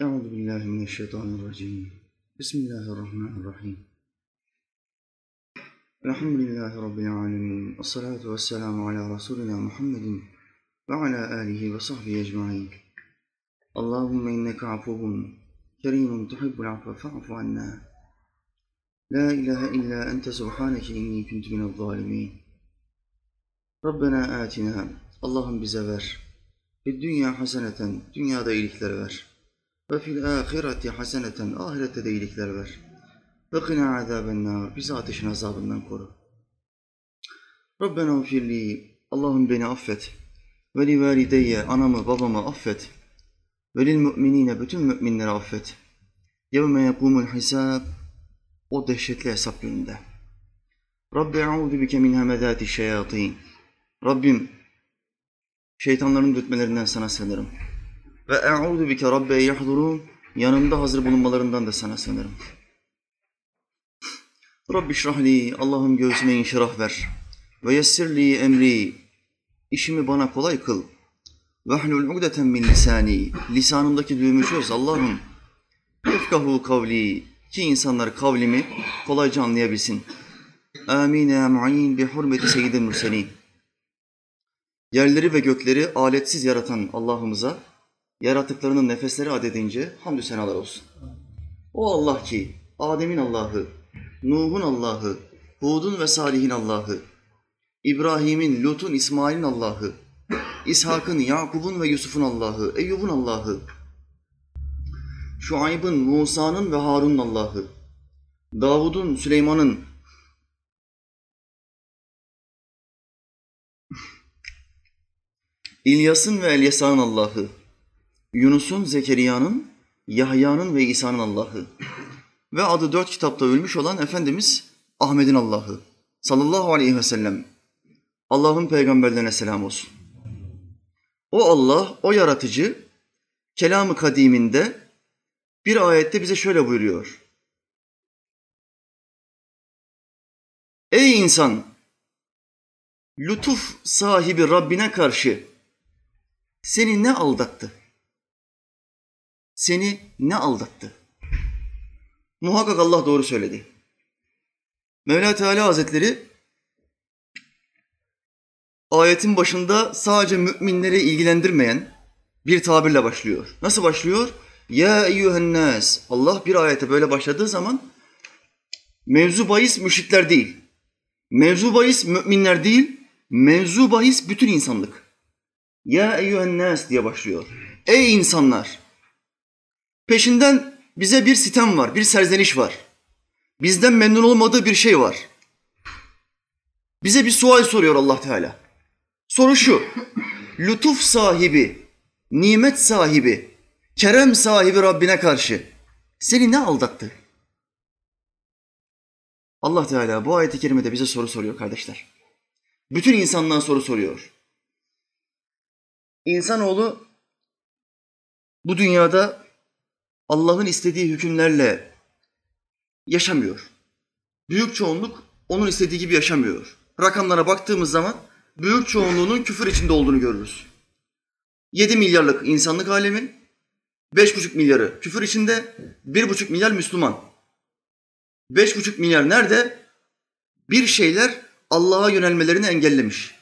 Euzu billahi mineşşeytanirracim. Bismillahirrahmanirrahim. Elhamdülillahi rabbil alamin. Essalatu vesselamu ala rasulina Muhammedin ve ala alihi ve sahbihi ecmaîn. Allahumme inneke afuvun kerimun tuhibbul afve fa'fu anna. La ilahe illa ente subhaneke inni kuntu minel zalimin. Rabbena atina. Allah'ım bize ver. Bir dünya haseneten, dünyada iyilikler ver. Ve fil ahireti haseneten, ahirette de iyilikler ver. Ve kına azaben nar, bizi ateşin azabından koru. Rabbena ufirli, Allah'ım beni affet. Ve li valideyye, anamı, babamı affet. Ve lil müminine, bütün müminleri affet. Yevme yekumul hisab, o dehşetli hesap gününde. Rabbi e'udu bike min hemedati şeyatin. Rabbim şeytanların dürtmelerinden sana sığınırım. Ve e'udu bike rabbe yahdurun. Yanımda hazır bulunmalarından da sana sığınırım. Rabbi şrahli, Allah'ım göğsüme inşirah ver. Ve yessirli emri, işimi bana kolay kıl. Vehlul ugdeten min lisani, lisanımdaki düğümü çöz Allah'ım. Yefkahu kavli, ki insanlar kavlimi kolayca anlayabilsin. Amin ya mu'in bi hurmeti seyyidil. Yerleri ve gökleri aletsiz yaratan Allah'ımıza yaratıklarının nefesleri adedince hamdü senalar olsun. O Allah ki Adem'in Allah'ı, Nuh'un Allah'ı, Hud'un ve Salih'in Allah'ı, İbrahim'in, Lut'un, İsmail'in Allah'ı, İshak'ın, Yakub'un ve Yusuf'un Allah'ı, Eyyub'un Allah'ı, Şuayb'ın, Musa'nın ve Harun'un Allah'ı, Davud'un, Süleyman'ın, İlyas'ın ve Elyasa'nın Allah'ı, Yunus'un, Zekeriya'nın, Yahya'nın ve İsa'nın Allah'ı ve adı dört kitapta ölmüş olan Efendimiz Ahmet'in Allah'ı sallallahu aleyhi ve sellem. Allah'ın peygamberlerine selam olsun. O Allah, o yaratıcı, kelamı kadiminde bir ayette bize şöyle buyuruyor. Ey insan! Lütuf sahibi Rabbine karşı seni ne aldattı? Seni ne aldattı? Muhakkak Allah doğru söyledi. Mevla Teala Hazretleri ayetin başında sadece müminleri ilgilendirmeyen bir tabirle başlıyor. Nasıl başlıyor? Ya eyyühen nas. Allah bir ayete böyle başladığı zaman mevzu bahis müşrikler değil. Mevzu bahis müminler değil. Mevzu bahis bütün insanlık. Ya eyyühen nas diye başlıyor. Ey insanlar! Peşinden bize bir sitem var, bir serzeniş var. Bizden memnun olmadığı bir şey var. Bize bir sual soruyor Allah Teala. Soru şu. Lütuf sahibi, nimet sahibi, kerem sahibi Rabbine karşı seni ne aldattı? Allah Teala bu ayet-i kerimede bize soru soruyor kardeşler. Bütün insanlığa soru soruyor. İnsanoğlu bu dünyada Allah'ın istediği hükümlerle yaşamıyor. Büyük çoğunluk onun istediği gibi yaşamıyor. Rakamlara baktığımız zaman büyük çoğunluğunun küfür içinde olduğunu görürüz. 7 milyarlık insanlık alemi, 5,5 milyarı küfür içinde, 1,5 milyar Müslüman. 5,5 milyar nerede? Bir şeyler Allah'a yönelmelerini engellemiş.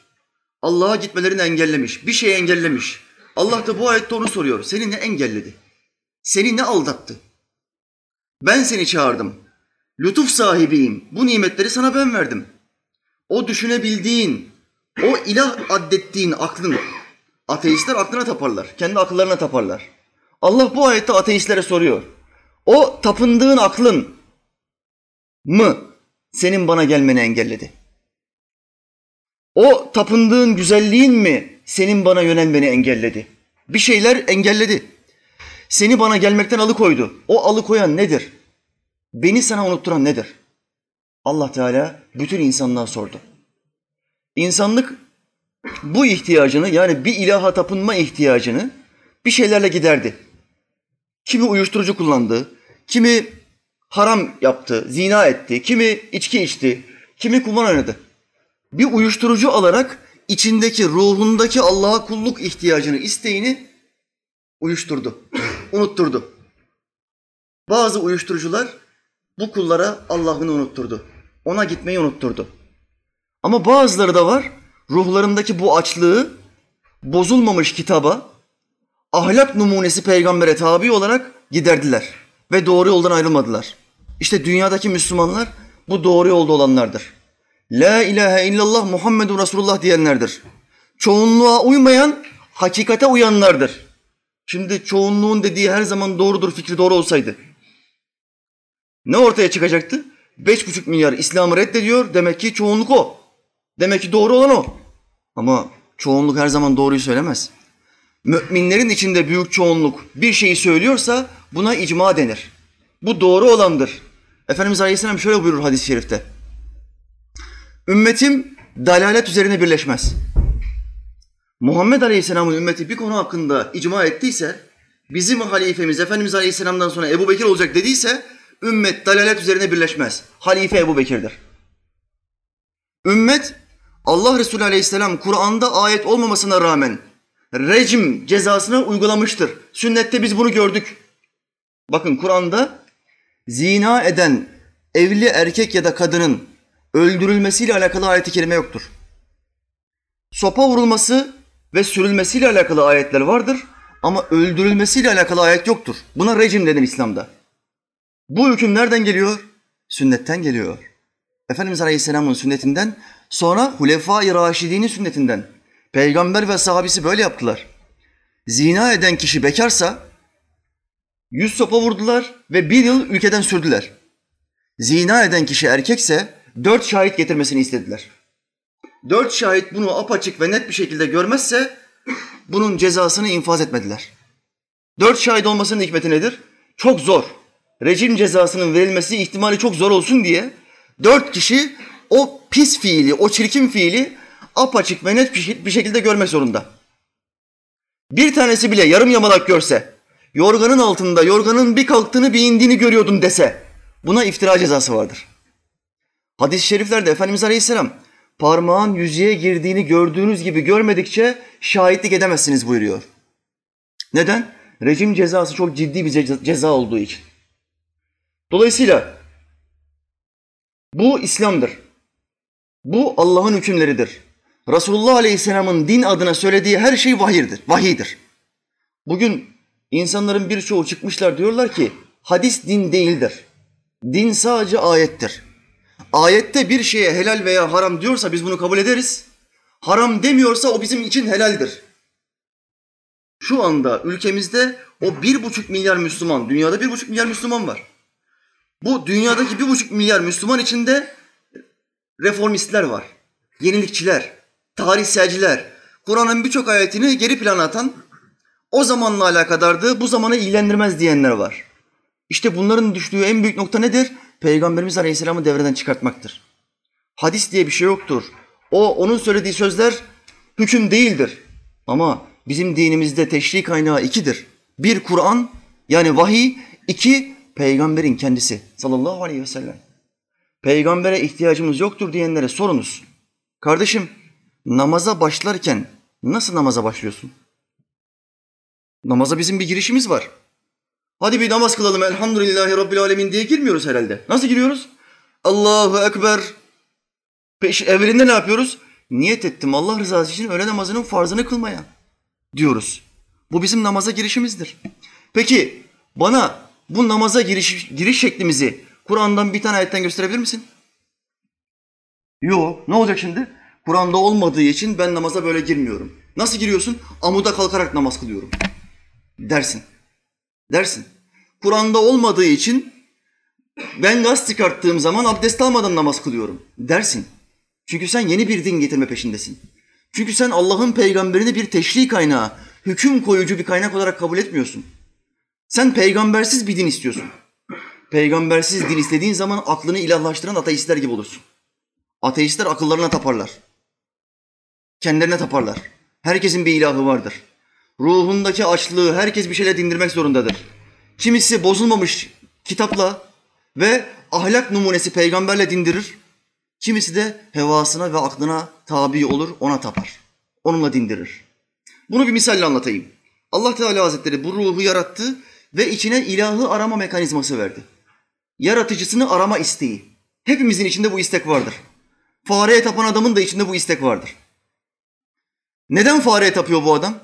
Allah'a gitmelerini engellemiş. Bir şeyi engellemiş. Allah da bu ayette onu soruyor. Seni ne engelledi? Seni ne aldattı? Ben seni çağırdım. Lütuf sahibiyim. Bu nimetleri sana ben verdim. O düşünebildiğin, o ilah addettiğin aklın, ateistler aklına taparlar. Kendi akıllarına taparlar. Allah bu ayette ateistlere soruyor. O tapındığın aklın mı senin bana gelmeni engelledi? O tapındığın güzelliğin mi senin bana yönelmeni engelledi? Bir şeyler engelledi. Seni bana gelmekten alıkoydu. O alıkoyan nedir? Beni sana unutturan nedir? Allah Teala bütün insanlığa sordu. İnsanlık bu ihtiyacını yani bir ilaha tapınma ihtiyacını bir şeylerle giderdi. Kimi uyuşturucu kullandı, kimi haram yaptı, zina etti, kimi içki içti, kimi kumar oynadı. Bir uyuşturucu alarak içindeki, ruhundaki Allah'a kulluk ihtiyacını, isteğini uyuşturdu, unutturdu. Bazı uyuşturucular bu kullara Allah'ını unutturdu. Ona gitmeyi unutturdu. Ama bazıları da var, ruhlarındaki bu açlığı bozulmamış kitaba, ahlak numunesi peygambere tabi olarak giderdiler ve doğru yoldan ayrılmadılar. İşte dünyadaki Müslümanlar bu doğru yolda olanlardır. La ilahe illallah Muhammedun Resulullah diyenlerdir. Çoğunluğa uymayan hakikate uyanlardır. Şimdi çoğunluğun dediği her zaman doğrudur fikri doğru olsaydı. Ne ortaya çıkacaktı? Beş buçuk milyar İslam'ı reddediyor. Demek ki çoğunluk o. Demek ki doğru olan o. Ama çoğunluk her zaman doğruyu söylemez. Müminlerin içinde büyük çoğunluk bir şeyi söylüyorsa buna icma denir. Bu doğru olandır. Efendimiz Aleyhisselam şöyle buyurur hadis-i şerifte. Ümmetim dalalet üzerine birleşmez. Muhammed Aleyhisselam'ın ümmeti bir konu hakkında icma ettiyse, bizim halifemiz Efendimiz Aleyhisselam'dan sonra Ebu Bekir olacak dediyse, ümmet dalalet üzerine birleşmez. Halife Ebu Bekir'dir. Ümmet, Allah Resulü Aleyhisselam Kur'an'da ayet olmamasına rağmen rejim cezasını uygulamıştır. Sünnette biz bunu gördük. Bakın Kur'an'da zina eden evli erkek ya da kadının öldürülmesiyle alakalı ayet-i kerime yoktur. Sopa vurulması ve sürülmesiyle alakalı ayetler vardır ama öldürülmesiyle alakalı ayet yoktur. Buna rejim denir İslam'da. Bu hüküm nereden geliyor? Sünnetten geliyor. Efendimiz Aleyhisselam'ın sünnetinden sonra Hulefai Raşidi'nin sünnetinden. Peygamber ve sahabisi böyle yaptılar. Zina eden kişi bekarsa yüz sopa vurdular ve bir yıl ülkeden sürdüler. Zina eden kişi erkekse dört şahit getirmesini istediler. Dört şahit bunu apaçık ve net bir şekilde görmezse bunun cezasını infaz etmediler. Dört şahit olmasının hikmeti nedir? Çok zor. Rejim cezasının verilmesi ihtimali çok zor olsun diye dört kişi o pis fiili, o çirkin fiili apaçık ve net bir şekilde görmek zorunda. Bir tanesi bile yarım yamalak görse, yorganın altında yorganın bir kalktığını bir indiğini görüyordum dese, buna iftira cezası vardır. Hadis-i şeriflerde Efendimiz Aleyhisselam parmağın yüzüğe girdiğini gördüğünüz gibi görmedikçe şahitlik edemezsiniz buyuruyor. Neden? Rejim cezası çok ciddi bir ceza olduğu için. Dolayısıyla bu İslam'dır. Bu Allah'ın hükümleridir. Resulullah Aleyhisselam'ın din adına söylediği her şey vahiydir. Vahidir. Bugün insanların birçoğu çıkmışlar diyorlar ki hadis din değildir. Din sadece ayettir. Ayette bir şeye helal veya haram diyorsa biz bunu kabul ederiz. Haram demiyorsa o bizim için helaldir. Şu anda ülkemizde o bir buçuk milyar Müslüman, dünyada bir buçuk milyar Müslüman var. Bu dünyadaki bir buçuk milyar Müslüman içinde reformistler var, yenilikçiler, tarihselciler, Kur'an'ın birçok ayetini geri plana atan, o zamanla alakadardı, bu zamanı ilgilendirmez diyenler var. İşte bunların düştüğü en büyük nokta nedir? Peygamberimiz Aleyhisselam'ı devreden çıkartmaktır. Hadis diye bir şey yoktur. O, onun söylediği sözler hüküm değildir. Ama bizim dinimizde teşri kaynağı ikidir. Bir Kur'an yani vahiy, iki peygamberin kendisi sallallahu aleyhi ve sellem. Peygambere ihtiyacımız yoktur diyenlere sorunuz. Kardeşim namaza başlarken nasıl namaza başlıyorsun? Namaza bizim bir girişimiz var. Hadi bir namaz kılalım elhamdülillahi rabbil alemin diye girmiyoruz herhalde. Nasıl giriyoruz? Allahu Ekber. Peş, evvelinde ne yapıyoruz? Niyet ettim Allah rızası için öğle namazının farzını kılmaya diyoruz. Bu bizim namaza girişimizdir. Peki bana bu namaza giriş, giriş şeklimizi Kur'an'dan bir tane ayetten gösterebilir misin? Yok. Ne olacak şimdi? Kur'an'da olmadığı için ben namaza böyle girmiyorum. Nasıl giriyorsun? Amuda kalkarak namaz kılıyorum. Dersin. Dersin. Kur'an'da olmadığı için ben gaz çıkarttığım zaman abdest almadan namaz kılıyorum. Dersin. Çünkü sen yeni bir din getirme peşindesin. Çünkü sen Allah'ın peygamberini bir teşri kaynağı, hüküm koyucu bir kaynak olarak kabul etmiyorsun. Sen peygambersiz bir din istiyorsun. Peygambersiz din istediğin zaman aklını ilahlaştıran ateistler gibi olursun. Ateistler akıllarına taparlar. Kendilerine taparlar. Herkesin bir ilahı vardır. Ruhundaki açlığı herkes bir şeyle dindirmek zorundadır. Kimisi bozulmamış kitapla ve ahlak numunesi peygamberle dindirir. Kimisi de hevasına ve aklına tabi olur, ona tapar. Onunla dindirir. Bunu bir misalle anlatayım. Allah Teala Hazretleri bu ruhu yarattı, ve içine ilahı arama mekanizması verdi. Yaratıcısını arama isteği. Hepimizin içinde bu istek vardır. Fareye tapan adamın da içinde bu istek vardır. Neden fareye tapıyor bu adam?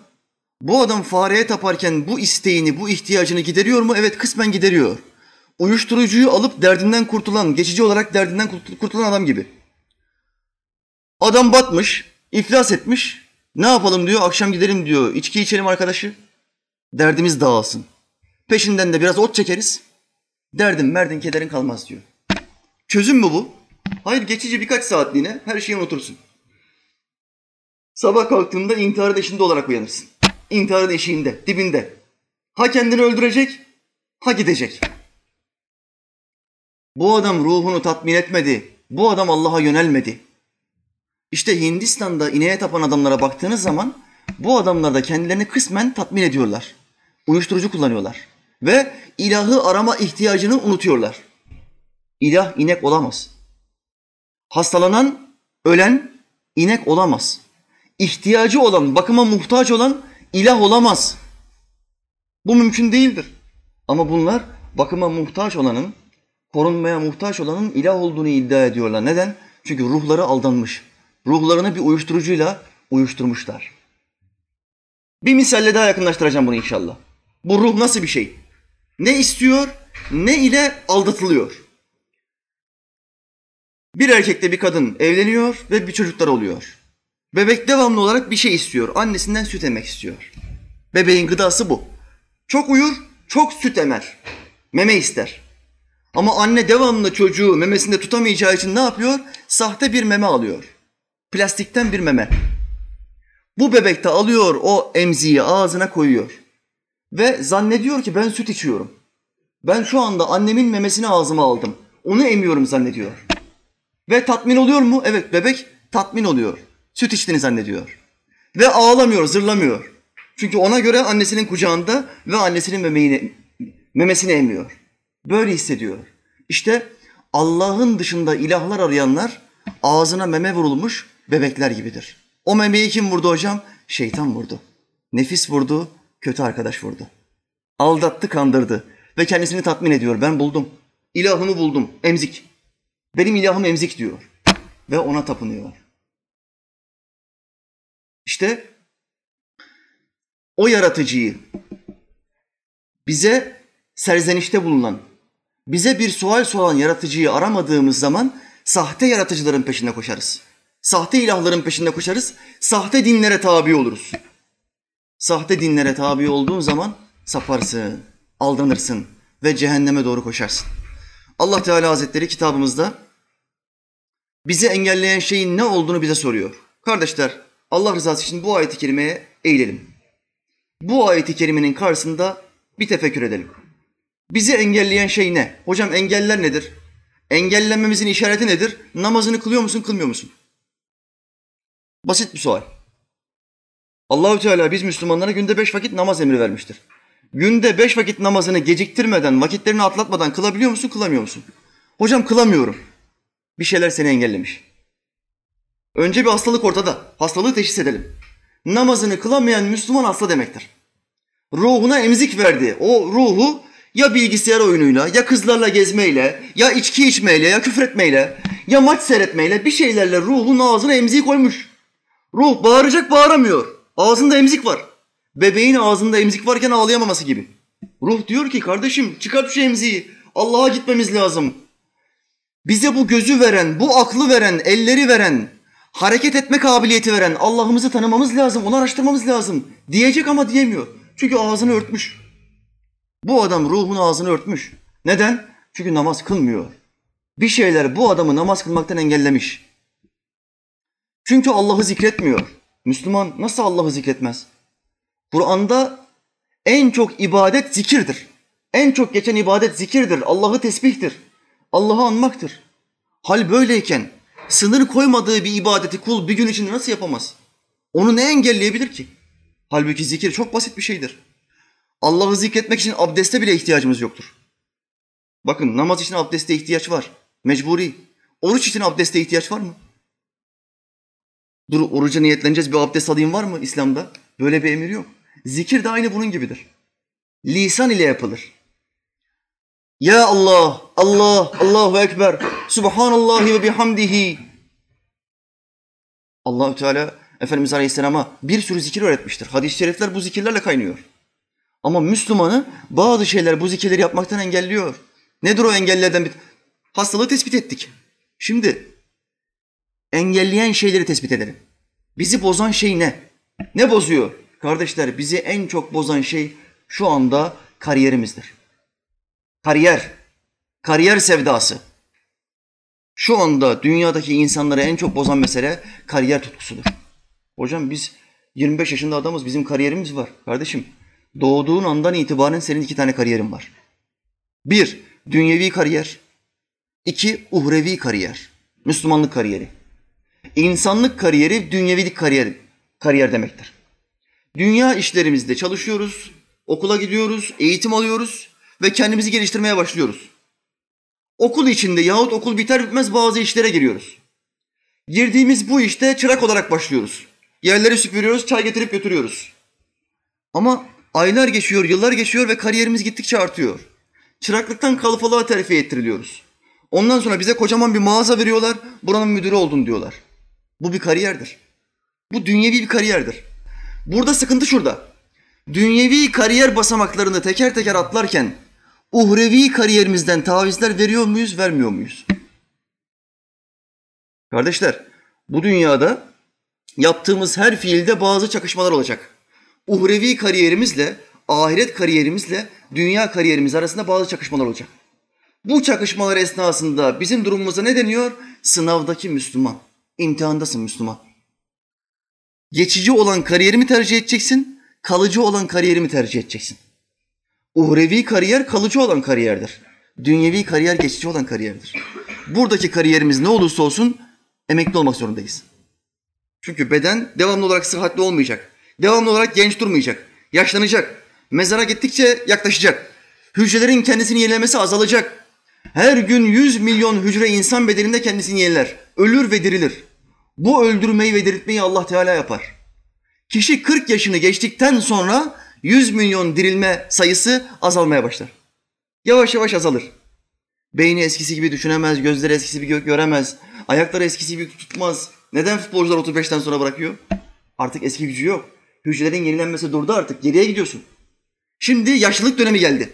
Bu adam fareye taparken bu isteğini, bu ihtiyacını gideriyor mu? Evet kısmen gideriyor. Uyuşturucuyu alıp derdinden kurtulan, geçici olarak derdinden kurtulan adam gibi. Adam batmış, iflas etmiş. Ne yapalım diyor, akşam gidelim diyor. İçki içelim arkadaşı. Derdimiz dağılsın. Peşinden de biraz ot çekeriz. Derdin, merdin, kederin kalmaz diyor. Çözüm mü bu? Hayır, geçici birkaç saatliğine her şeyi unutursun. Sabah kalktığında intiharın eşinde olarak uyanırsın. İntiharın eşiğinde, dibinde. Ha kendini öldürecek, ha gidecek. Bu adam ruhunu tatmin etmedi. Bu adam Allah'a yönelmedi. İşte Hindistan'da ineğe tapan adamlara baktığınız zaman bu adamlar da kendilerini kısmen tatmin ediyorlar. Uyuşturucu kullanıyorlar. Ve ilahı arama ihtiyacını unutuyorlar. İlah inek olamaz. Hastalanan, ölen inek olamaz. İhtiyacı olan, bakıma muhtaç olan ilah olamaz. Bu mümkün değildir. Ama bunlar bakıma muhtaç olanın, korunmaya muhtaç olanın ilah olduğunu iddia ediyorlar. Neden? Çünkü ruhları aldanmış. Ruhlarını bir uyuşturucuyla uyuşturmuşlar. Bir misalle daha yakınlaştıracağım bunu inşallah. Bu ruh nasıl bir şey? Ne istiyor, ne ile aldatılıyor. Bir erkekle bir kadın evleniyor ve bir çocuklar oluyor. Bebek devamlı olarak bir şey istiyor. Annesinden süt emek istiyor. Bebeğin gıdası bu. Çok uyur, çok süt emer. Meme ister. Ama anne devamlı çocuğu memesinde tutamayacağı için ne yapıyor? Sahte bir meme alıyor. Plastikten bir meme. Bu bebek de alıyor o emziği ağzına koyuyor. Ve zannediyor ki ben süt içiyorum. Ben şu anda annemin memesini ağzıma aldım. Onu emiyorum zannediyor. Ve tatmin oluyor mu? Evet bebek tatmin oluyor. Süt içtiğini zannediyor. Ve ağlamıyor, zırlamıyor. Çünkü ona göre annesinin kucağında ve annesinin memeğini, memesini emiyor. Böyle hissediyor. İşte Allah'ın dışında ilahlar arayanlar ağzına meme vurulmuş bebekler gibidir. O memeyi kim vurdu hocam? Şeytan vurdu. Nefis vurdu, kötü arkadaş vurdu. Aldattı, kandırdı ve kendisini tatmin ediyor. Ben buldum. İlahımı buldum. Emzik. Benim ilahım emzik diyor. Ve ona tapınıyor. İşte o yaratıcıyı bize serzenişte bulunan, bize bir sual soran yaratıcıyı aramadığımız zaman sahte yaratıcıların peşinde koşarız. Sahte ilahların peşinde koşarız, sahte dinlere tabi oluruz. Sahte dinlere tabi olduğun zaman saparsın, aldanırsın ve cehenneme doğru koşarsın. Allah Teala Hazretleri kitabımızda bizi engelleyen şeyin ne olduğunu bize soruyor. Kardeşler, Allah rızası için bu ayeti kerimeye eğilelim. Bu ayeti kerimenin karşısında bir tefekkür edelim. Bizi engelleyen şey ne? Hocam engeller nedir? Engellenmemizin işareti nedir? Namazını kılıyor musun, kılmıyor musun? Basit bir sual. Allahü Teala biz Müslümanlara günde beş vakit namaz emri vermiştir. Günde beş vakit namazını geciktirmeden, vakitlerini atlatmadan kılabiliyor musun, kılamıyor musun? Hocam kılamıyorum. Bir şeyler seni engellemiş. Önce bir hastalık ortada. Hastalığı teşhis edelim. Namazını kılamayan Müslüman hasta demektir. Ruhuna emzik verdi. O ruhu ya bilgisayar oyunuyla, ya kızlarla gezmeyle, ya içki içmeyle, ya küfretmeyle, ya maç seyretmeyle bir şeylerle ruhun ağzına emziği koymuş. Ruh bağıracak bağıramıyor. Ağzında emzik var. Bebeğin ağzında emzik varken ağlayamaması gibi. Ruh diyor ki kardeşim çıkart şu emziği. Allah'a gitmemiz lazım. Bize bu gözü veren, bu aklı veren, elleri veren, hareket etme kabiliyeti veren Allah'ımızı tanımamız lazım, onu araştırmamız lazım. Diyecek ama diyemiyor. Çünkü ağzını örtmüş. Bu adam ruhun ağzını örtmüş. Neden? Çünkü namaz kılmıyor. Bir şeyler bu adamı namaz kılmaktan engellemiş. Çünkü Allah'ı zikretmiyor. Müslüman nasıl Allah'ı zikretmez? Kur'an'da en çok ibadet zikirdir. En çok geçen ibadet zikirdir. Allah'ı tesbihtir. Allah'ı anmaktır. Hal böyleyken sınır koymadığı bir ibadeti kul bir gün içinde nasıl yapamaz? Onu ne engelleyebilir ki? Halbuki zikir çok basit bir şeydir. Allah'ı zikretmek için abdeste bile ihtiyacımız yoktur. Bakın namaz için abdeste ihtiyaç var. Mecburi. Oruç için abdeste ihtiyaç var mı? Dur oruca niyetleneceğiz bir abdest alayım var mı İslam'da? Böyle bir emir yok. Zikir de aynı bunun gibidir. lisan ile yapılır. Ya Allah, Allah, Allahu Ekber, Subhanallahi ve bihamdihi. Allahü Teala Efendimiz Aleyhisselam'a bir sürü zikir öğretmiştir. Hadis-i şerifler bu zikirlerle kaynıyor. Ama Müslümanı bazı şeyler bu zikirleri yapmaktan engelliyor. Nedir o engellerden bir? Hastalığı tespit ettik. Şimdi engelleyen şeyleri tespit edelim. Bizi bozan şey ne? Ne bozuyor? Kardeşler bizi en çok bozan şey şu anda kariyerimizdir. Kariyer, kariyer sevdası. Şu anda dünyadaki insanları en çok bozan mesele kariyer tutkusudur. Hocam biz 25 yaşında adamız, bizim kariyerimiz var. Kardeşim, doğduğun andan itibaren senin iki tane kariyerin var. Bir, dünyevi kariyer. İki, uhrevi kariyer. Müslümanlık kariyeri. İnsanlık kariyeri, dünyevilik kariyer, kariyer demektir. Dünya işlerimizde çalışıyoruz, okula gidiyoruz, eğitim alıyoruz ve kendimizi geliştirmeye başlıyoruz. Okul içinde yahut okul biter bitmez bazı işlere giriyoruz. Girdiğimiz bu işte çırak olarak başlıyoruz. Yerleri süpürüyoruz, çay getirip götürüyoruz. Ama aylar geçiyor, yıllar geçiyor ve kariyerimiz gittikçe artıyor. Çıraklıktan kalıfalığa terfi ettiriliyoruz. Ondan sonra bize kocaman bir mağaza veriyorlar, buranın müdürü oldun diyorlar. Bu bir kariyerdir. Bu dünyevi bir kariyerdir. Burada sıkıntı şurada. Dünyevi kariyer basamaklarını teker teker atlarken uhrevi kariyerimizden tavizler veriyor muyuz, vermiyor muyuz? Kardeşler, bu dünyada yaptığımız her fiilde bazı çakışmalar olacak. Uhrevi kariyerimizle, ahiret kariyerimizle dünya kariyerimiz arasında bazı çakışmalar olacak. Bu çakışmalar esnasında bizim durumumuza ne deniyor? Sınavdaki Müslüman. İmtihandasın Müslüman. Geçici olan kariyerimi tercih edeceksin, kalıcı olan kariyerimi tercih edeceksin. Uhrevi kariyer kalıcı olan kariyerdir. Dünyevi kariyer geçici olan kariyerdir. Buradaki kariyerimiz ne olursa olsun emekli olmak zorundayız. Çünkü beden devamlı olarak sıhhatli olmayacak. Devamlı olarak genç durmayacak. Yaşlanacak. Mezara gittikçe yaklaşacak. Hücrelerin kendisini yenilemesi azalacak. Her gün 100 milyon hücre insan bedeninde kendisini yeniler. Ölür ve dirilir. Bu öldürmeyi ve diriltmeyi Allah Teala yapar. Kişi 40 yaşını geçtikten sonra 100 milyon dirilme sayısı azalmaya başlar. Yavaş yavaş azalır. Beyni eskisi gibi düşünemez, gözleri eskisi gibi göremez, ayakları eskisi gibi tutmaz. Neden futbolcular 35'ten sonra bırakıyor? Artık eski gücü yok. Hücrelerin yenilenmesi durdu artık. Geriye gidiyorsun. Şimdi yaşlılık dönemi geldi.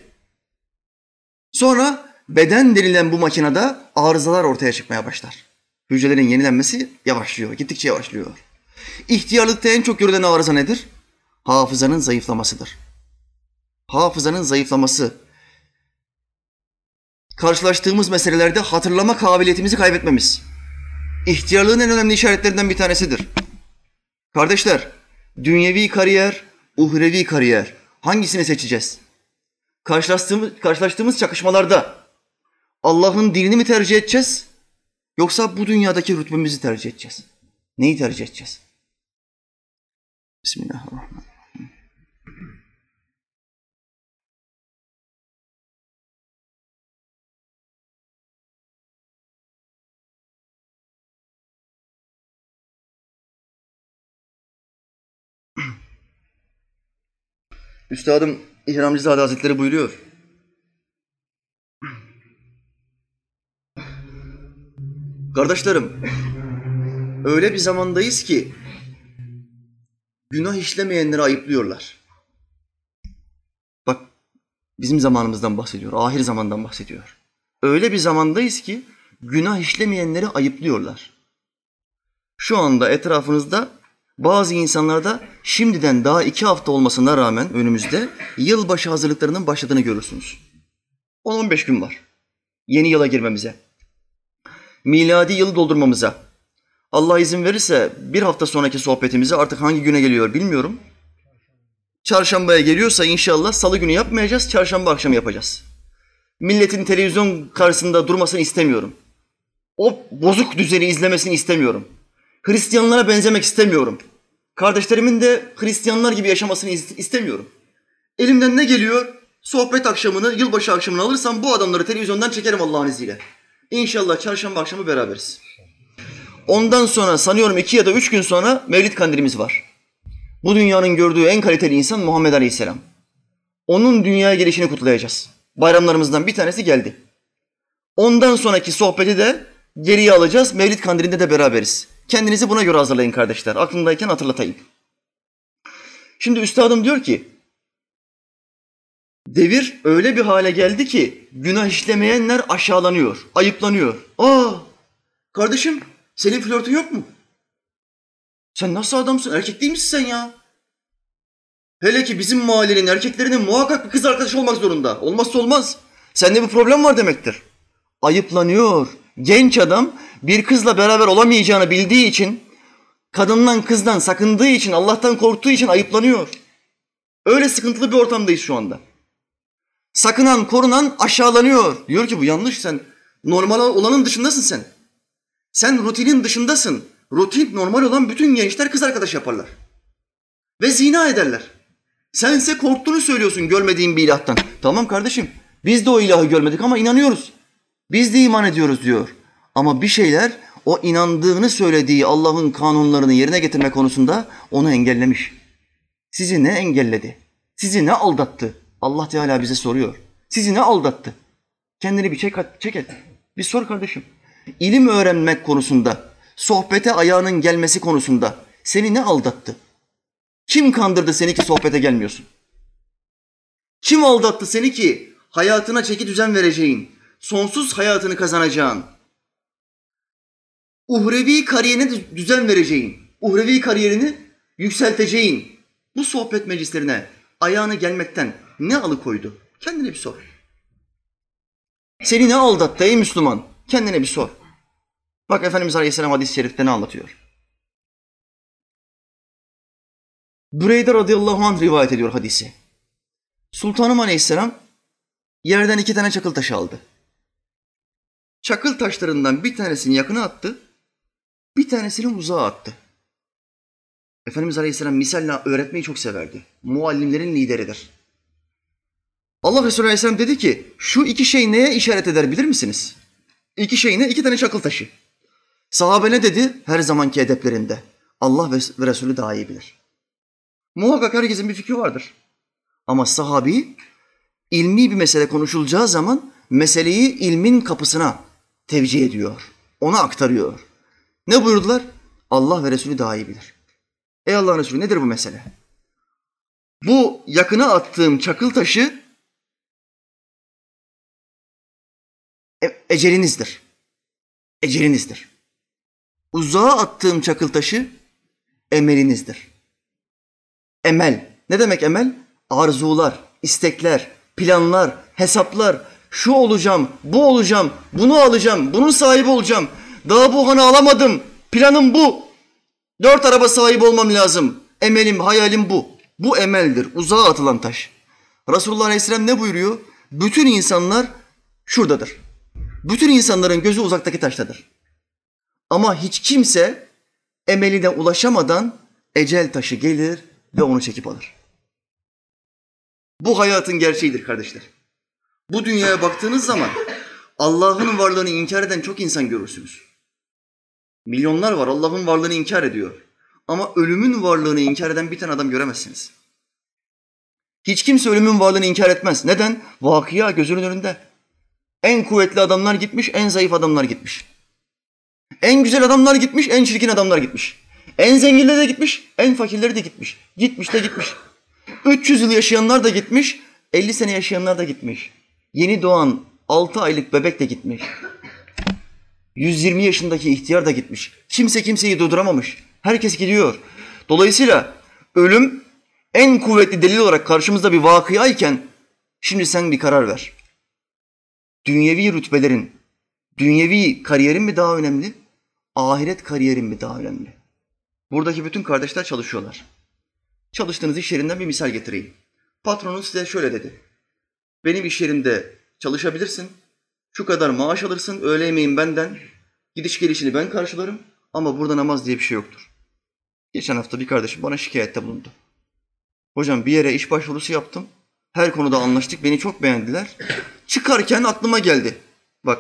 Sonra beden denilen bu makinede arızalar ortaya çıkmaya başlar. Hücrelerin yenilenmesi yavaşlıyor, gittikçe yavaşlıyor. İhtiyarlıkta en çok görülen arıza nedir? Hafızanın zayıflamasıdır. Hafızanın zayıflaması. Karşılaştığımız meselelerde hatırlama kabiliyetimizi kaybetmemiz. İhtiyarlığın en önemli işaretlerinden bir tanesidir. Kardeşler, dünyevi kariyer, uhrevi kariyer. Hangisini seçeceğiz? Karşılaştığımız, karşılaştığımız çakışmalarda Allah'ın dinini mi tercih edeceğiz? Yoksa bu dünyadaki rütbemizi tercih edeceğiz? Neyi tercih edeceğiz? Bismillahirrahmanirrahim. Üstadım İhramcızade Hazretleri buyuruyor. Kardeşlerim, öyle bir zamandayız ki günah işlemeyenleri ayıplıyorlar. Bak bizim zamanımızdan bahsediyor, ahir zamandan bahsediyor. Öyle bir zamandayız ki günah işlemeyenleri ayıplıyorlar. Şu anda etrafınızda bazı insanlarda şimdiden daha iki hafta olmasına rağmen önümüzde yılbaşı hazırlıklarının başladığını görürsünüz. 10-15 gün var yeni yıla girmemize. Miladi yılı doldurmamıza. Allah izin verirse bir hafta sonraki sohbetimizi artık hangi güne geliyor bilmiyorum. Çarşambaya geliyorsa inşallah salı günü yapmayacağız, çarşamba akşamı yapacağız. Milletin televizyon karşısında durmasını istemiyorum. O bozuk düzeni izlemesini istemiyorum. Hristiyanlara benzemek istemiyorum. Kardeşlerimin de Hristiyanlar gibi yaşamasını istemiyorum. Elimden ne geliyor? Sohbet akşamını, yılbaşı akşamını alırsam bu adamları televizyondan çekerim Allah'ın izniyle. İnşallah çarşamba akşamı beraberiz. Ondan sonra sanıyorum iki ya da üç gün sonra Mevlid kandilimiz var. Bu dünyanın gördüğü en kaliteli insan Muhammed Aleyhisselam. Onun dünyaya gelişini kutlayacağız. Bayramlarımızdan bir tanesi geldi. Ondan sonraki sohbeti de geriye alacağız. Mevlid kandilinde de beraberiz. Kendinizi buna göre hazırlayın kardeşler. Aklımdayken hatırlatayım. Şimdi üstadım diyor ki, devir öyle bir hale geldi ki günah işlemeyenler aşağılanıyor, ayıplanıyor. Aa, kardeşim senin flörtün yok mu? Sen nasıl adamsın? Erkek değil misin sen ya? Hele ki bizim mahallenin erkeklerinin muhakkak bir kız arkadaşı olmak zorunda. Olmazsa olmaz. Sende bir problem var demektir. Ayıplanıyor. Genç adam bir kızla beraber olamayacağını bildiği için, kadından kızdan sakındığı için, Allah'tan korktuğu için ayıplanıyor. Öyle sıkıntılı bir ortamdayız şu anda. Sakınan, korunan aşağılanıyor. Diyor ki bu yanlış sen. Normal olanın dışındasın sen. Sen rutinin dışındasın. Rutin normal olan bütün gençler kız arkadaş yaparlar. Ve zina ederler. Sense korktuğunu söylüyorsun görmediğin bir ilahtan. Tamam kardeşim biz de o ilahı görmedik ama inanıyoruz. Biz de iman ediyoruz diyor. Ama bir şeyler o inandığını söylediği Allah'ın kanunlarını yerine getirme konusunda onu engellemiş. Sizi ne engelledi? Sizi ne aldattı? Allah Teala bize soruyor. Sizi ne aldattı? Kendini bir çek, çek et. Bir sor kardeşim. İlim öğrenmek konusunda, sohbete ayağının gelmesi konusunda seni ne aldattı? Kim kandırdı seni ki sohbete gelmiyorsun? Kim aldattı seni ki hayatına çeki düzen vereceğin, sonsuz hayatını kazanacağın, uhrevi kariyerine düzen vereceğin, uhrevi kariyerini yükselteceğin bu sohbet meclislerine ayağını gelmekten ne alıkoydu? Kendine bir sor. Seni ne aldattı ey Müslüman? Kendine bir sor. Bak Efendimiz Aleyhisselam hadis-i şerifte ne anlatıyor? Büreyde radıyallahu anh rivayet ediyor hadisi. Sultanım Aleyhisselam yerden iki tane çakıl taşı aldı. Çakıl taşlarından bir tanesini yakına attı, bir tanesini uzağa attı. Efendimiz Aleyhisselam misalle öğretmeyi çok severdi. Muallimlerin lideridir. Allah Resulü Aleyhisselam dedi ki, şu iki şey neye işaret eder bilir misiniz? İki şey ne? İki tane çakıl taşı. Sahabe ne dedi? Her zamanki edeplerinde. Allah ve Resulü daha iyi bilir. Muhakkak herkesin bir fikri vardır. Ama sahabi ilmi bir mesele konuşulacağı zaman meseleyi ilmin kapısına tevcih ediyor. Ona aktarıyor. Ne buyurdular? Allah ve Resulü daha iyi bilir. Ey Allah Resulü nedir bu mesele? Bu yakına attığım çakıl taşı e- ecelinizdir. Ecelinizdir. Uzağa attığım çakıl taşı emelinizdir. Emel. Ne demek emel? Arzular, istekler, planlar, hesaplar. Şu olacağım, bu olacağım, bunu alacağım, bunun sahibi olacağım. Daha bu hanı alamadım. Planım bu. Dört araba sahibi olmam lazım. Emelim, hayalim bu. Bu emeldir. Uzağa atılan taş. Resulullah Aleyhisselam ne buyuruyor? Bütün insanlar şuradadır. Bütün insanların gözü uzaktaki taştadır. Ama hiç kimse emeline ulaşamadan ecel taşı gelir ve onu çekip alır. Bu hayatın gerçeğidir kardeşler. Bu dünyaya baktığınız zaman Allah'ın varlığını inkar eden çok insan görürsünüz. Milyonlar var Allah'ın varlığını inkar ediyor. Ama ölümün varlığını inkar eden bir tane adam göremezsiniz. Hiç kimse ölümün varlığını inkar etmez. Neden? Vakıya gözünün önünde. En kuvvetli adamlar gitmiş, en zayıf adamlar gitmiş. En güzel adamlar gitmiş, en çirkin adamlar gitmiş. En zenginleri de gitmiş, en fakirleri de gitmiş. Gitmiş de gitmiş. 300 yıl yaşayanlar da gitmiş, 50 sene yaşayanlar da gitmiş. Yeni doğan 6 aylık bebek de gitmiş. 120 yaşındaki ihtiyar da gitmiş. Kimse kimseyi durduramamış. Herkes gidiyor. Dolayısıyla ölüm en kuvvetli delil olarak karşımızda bir vakıya iken şimdi sen bir karar ver. Dünyevi rütbelerin, dünyevi kariyerin mi daha önemli? Ahiret kariyerin mi daha önemli? Buradaki bütün kardeşler çalışıyorlar. Çalıştığınız iş yerinden bir misal getireyim. Patronun size şöyle dedi. Benim iş yerimde çalışabilirsin. Şu kadar maaş alırsın. Öğle yemeğin benden. Gidiş gelişini ben karşılarım. Ama burada namaz diye bir şey yoktur. Geçen hafta bir kardeşim bana şikayette bulundu. Hocam bir yere iş başvurusu yaptım. Her konuda anlaştık. Beni çok beğendiler. Çıkarken aklıma geldi. Bak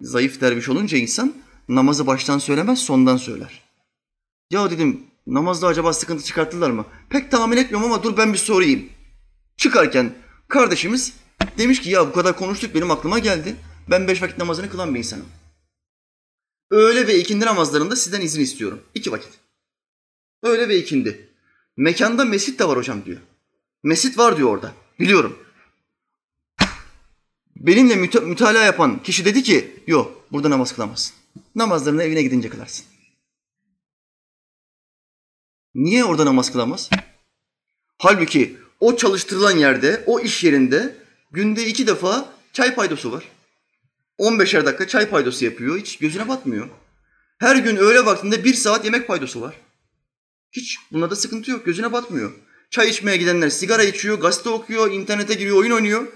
zayıf derviş olunca insan namazı baştan söylemez sondan söyler. Ya dedim namazda acaba sıkıntı çıkarttılar mı? Pek tahmin etmiyorum ama dur ben bir sorayım. Çıkarken Kardeşimiz demiş ki ya bu kadar konuştuk benim aklıma geldi. Ben beş vakit namazını kılan bir insanım. Öğle ve ikindi namazlarında sizden izin istiyorum. İki vakit. Öğle ve ikindi. Mekanda mescit de var hocam diyor. Mescit var diyor orada. Biliyorum. Benimle müta- mütalaa yapan kişi dedi ki yok burada namaz kılamazsın. Namazlarını evine gidince kılarsın. Niye orada namaz kılamaz? Halbuki o çalıştırılan yerde, o iş yerinde günde iki defa çay paydosu var. 15'er dakika çay paydosu yapıyor, hiç gözüne batmıyor. Her gün öğle vaktinde bir saat yemek paydosu var. Hiç bunda da sıkıntı yok, gözüne batmıyor. Çay içmeye gidenler sigara içiyor, gazete okuyor, internete giriyor, oyun oynuyor.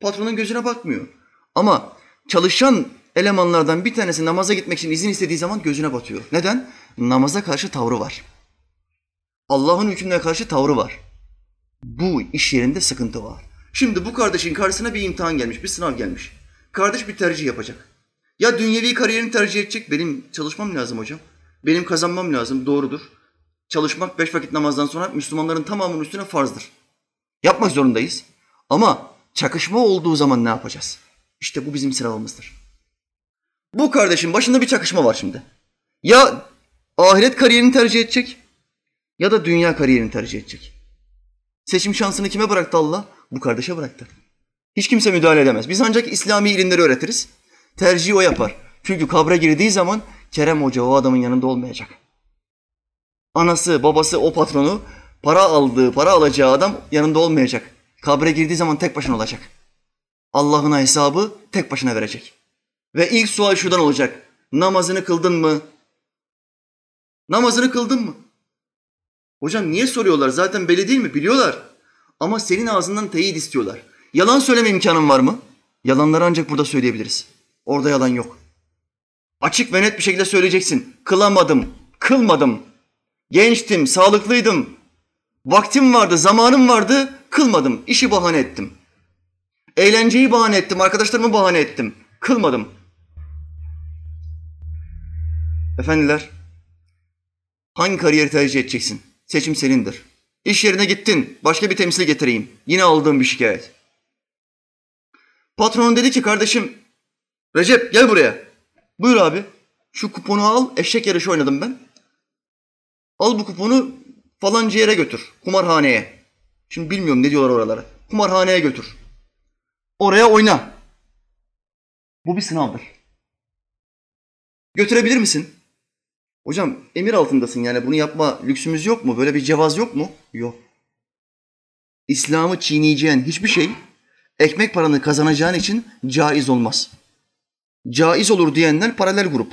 Patronun gözüne batmıyor. Ama çalışan elemanlardan bir tanesi namaza gitmek için izin istediği zaman gözüne batıyor. Neden? Namaza karşı tavrı var. Allah'ın hükmüne karşı tavrı var. Bu iş yerinde sıkıntı var. Şimdi bu kardeşin karşısına bir imtihan gelmiş, bir sınav gelmiş. Kardeş bir tercih yapacak. Ya dünyevi kariyerini tercih edecek, benim çalışmam lazım hocam. Benim kazanmam lazım, doğrudur. Çalışmak beş vakit namazdan sonra Müslümanların tamamının üstüne farzdır. Yapmak zorundayız. Ama çakışma olduğu zaman ne yapacağız? İşte bu bizim sınavımızdır. Bu kardeşin başında bir çakışma var şimdi. Ya ahiret kariyerini tercih edecek ya da dünya kariyerini tercih edecek. Seçim şansını kime bıraktı Allah? Bu kardeşe bıraktı. Hiç kimse müdahale edemez. Biz ancak İslami ilimleri öğretiriz. Tercihi o yapar. Çünkü kabre girdiği zaman Kerem Hoca o adamın yanında olmayacak. Anası, babası, o patronu para aldığı, para alacağı adam yanında olmayacak. Kabre girdiği zaman tek başına olacak. Allah'ın hesabı tek başına verecek. Ve ilk sual şuradan olacak. Namazını kıldın mı? Namazını kıldın mı? Hocam niye soruyorlar? Zaten belli değil mi? Biliyorlar. Ama senin ağzından teyit istiyorlar. Yalan söyleme imkanın var mı? Yalanları ancak burada söyleyebiliriz. Orada yalan yok. Açık ve net bir şekilde söyleyeceksin. Kılamadım, kılmadım. Gençtim, sağlıklıydım. Vaktim vardı, zamanım vardı, kılmadım. İşi bahane ettim. Eğlenceyi bahane ettim, arkadaşlarımı bahane ettim. Kılmadım. Efendiler, hangi kariyeri tercih edeceksin? Seçim senindir. İş yerine gittin, başka bir temsil getireyim. Yine aldığım bir şikayet. Patronun dedi ki kardeşim, Recep gel buraya. Buyur abi. Şu kuponu al, eşek yarışı oynadım ben. Al bu kuponu falanca yere götür, kumarhaneye. Şimdi bilmiyorum ne diyorlar oralara. Kumarhaneye götür. Oraya oyna. Bu bir sınavdır. Götürebilir misin? Hocam emir altındasın yani bunu yapma lüksümüz yok mu? Böyle bir cevaz yok mu? Yok. İslam'ı çiğneyeceğin hiçbir şey ekmek paranı kazanacağın için caiz olmaz. Caiz olur diyenler paralel grup.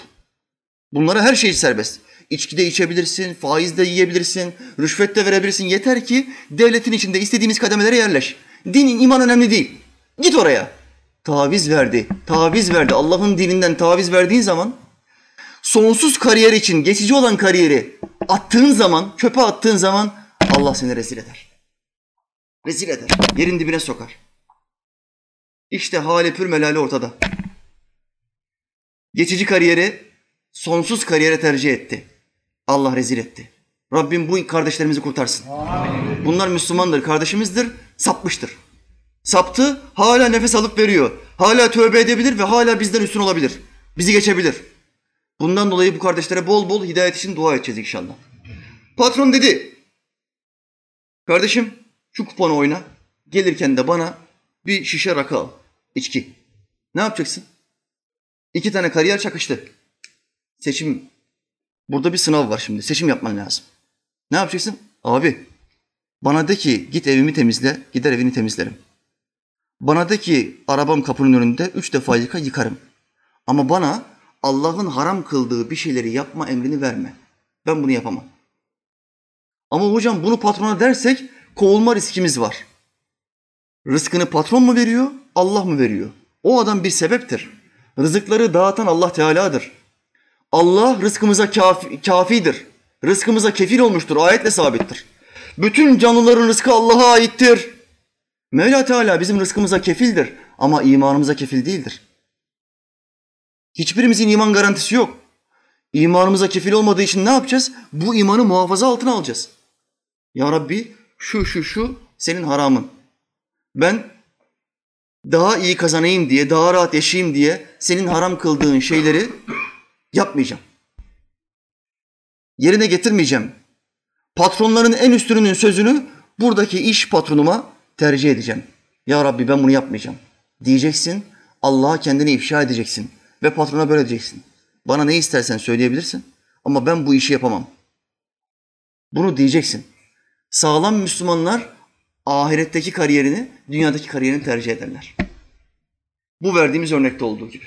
Bunlara her şey serbest. İçki de içebilirsin, faiz de yiyebilirsin, rüşvet de verebilirsin. Yeter ki devletin içinde istediğimiz kademelere yerleş. Din, iman önemli değil. Git oraya. Taviz verdi, taviz verdi. Allah'ın dininden taviz verdiğin zaman sonsuz kariyer için geçici olan kariyeri attığın zaman, çöpe attığın zaman Allah seni rezil eder. Rezil eder. Yerin dibine sokar. İşte hali pür melali ortada. Geçici kariyeri sonsuz kariyere tercih etti. Allah rezil etti. Rabbim bu kardeşlerimizi kurtarsın. Bunlar Müslümandır, kardeşimizdir, sapmıştır. Saptı, hala nefes alıp veriyor. Hala tövbe edebilir ve hala bizden üstün olabilir. Bizi geçebilir. Bundan dolayı bu kardeşlere bol bol hidayet için dua edeceğiz inşallah. Patron dedi, kardeşim şu kuponu oyna, gelirken de bana bir şişe rakı al, içki. Ne yapacaksın? İki tane kariyer çakıştı. Seçim, burada bir sınav var şimdi, seçim yapman lazım. Ne yapacaksın? Abi, bana de ki git evimi temizle, gider evini temizlerim. Bana de ki arabam kapının önünde üç defa yıka yıkarım. Ama bana Allah'ın haram kıldığı bir şeyleri yapma emrini verme. Ben bunu yapamam. Ama hocam bunu patrona dersek kovulma riskimiz var. Rızkını patron mu veriyor, Allah mı veriyor? O adam bir sebeptir. Rızıkları dağıtan Allah Teala'dır. Allah rızkımıza kafi, kafidir. Rızkımıza kefil olmuştur. Ayetle sabittir. Bütün canlıların rızkı Allah'a aittir. Mevla Teala bizim rızkımıza kefildir ama imanımıza kefil değildir. Hiçbirimizin iman garantisi yok. İmanımıza kefil olmadığı için ne yapacağız? Bu imanı muhafaza altına alacağız. Ya Rabbi şu şu şu senin haramın. Ben daha iyi kazanayım diye, daha rahat yaşayayım diye senin haram kıldığın şeyleri yapmayacağım. Yerine getirmeyeceğim. Patronların en üstünün sözünü buradaki iş patronuma tercih edeceğim. Ya Rabbi ben bunu yapmayacağım. Diyeceksin, Allah'a kendini ifşa edeceksin. Ve patrona böyle diyeceksin. Bana ne istersen söyleyebilirsin ama ben bu işi yapamam. Bunu diyeceksin. Sağlam Müslümanlar ahiretteki kariyerini, dünyadaki kariyerini tercih ederler. Bu verdiğimiz örnekte olduğu gibi.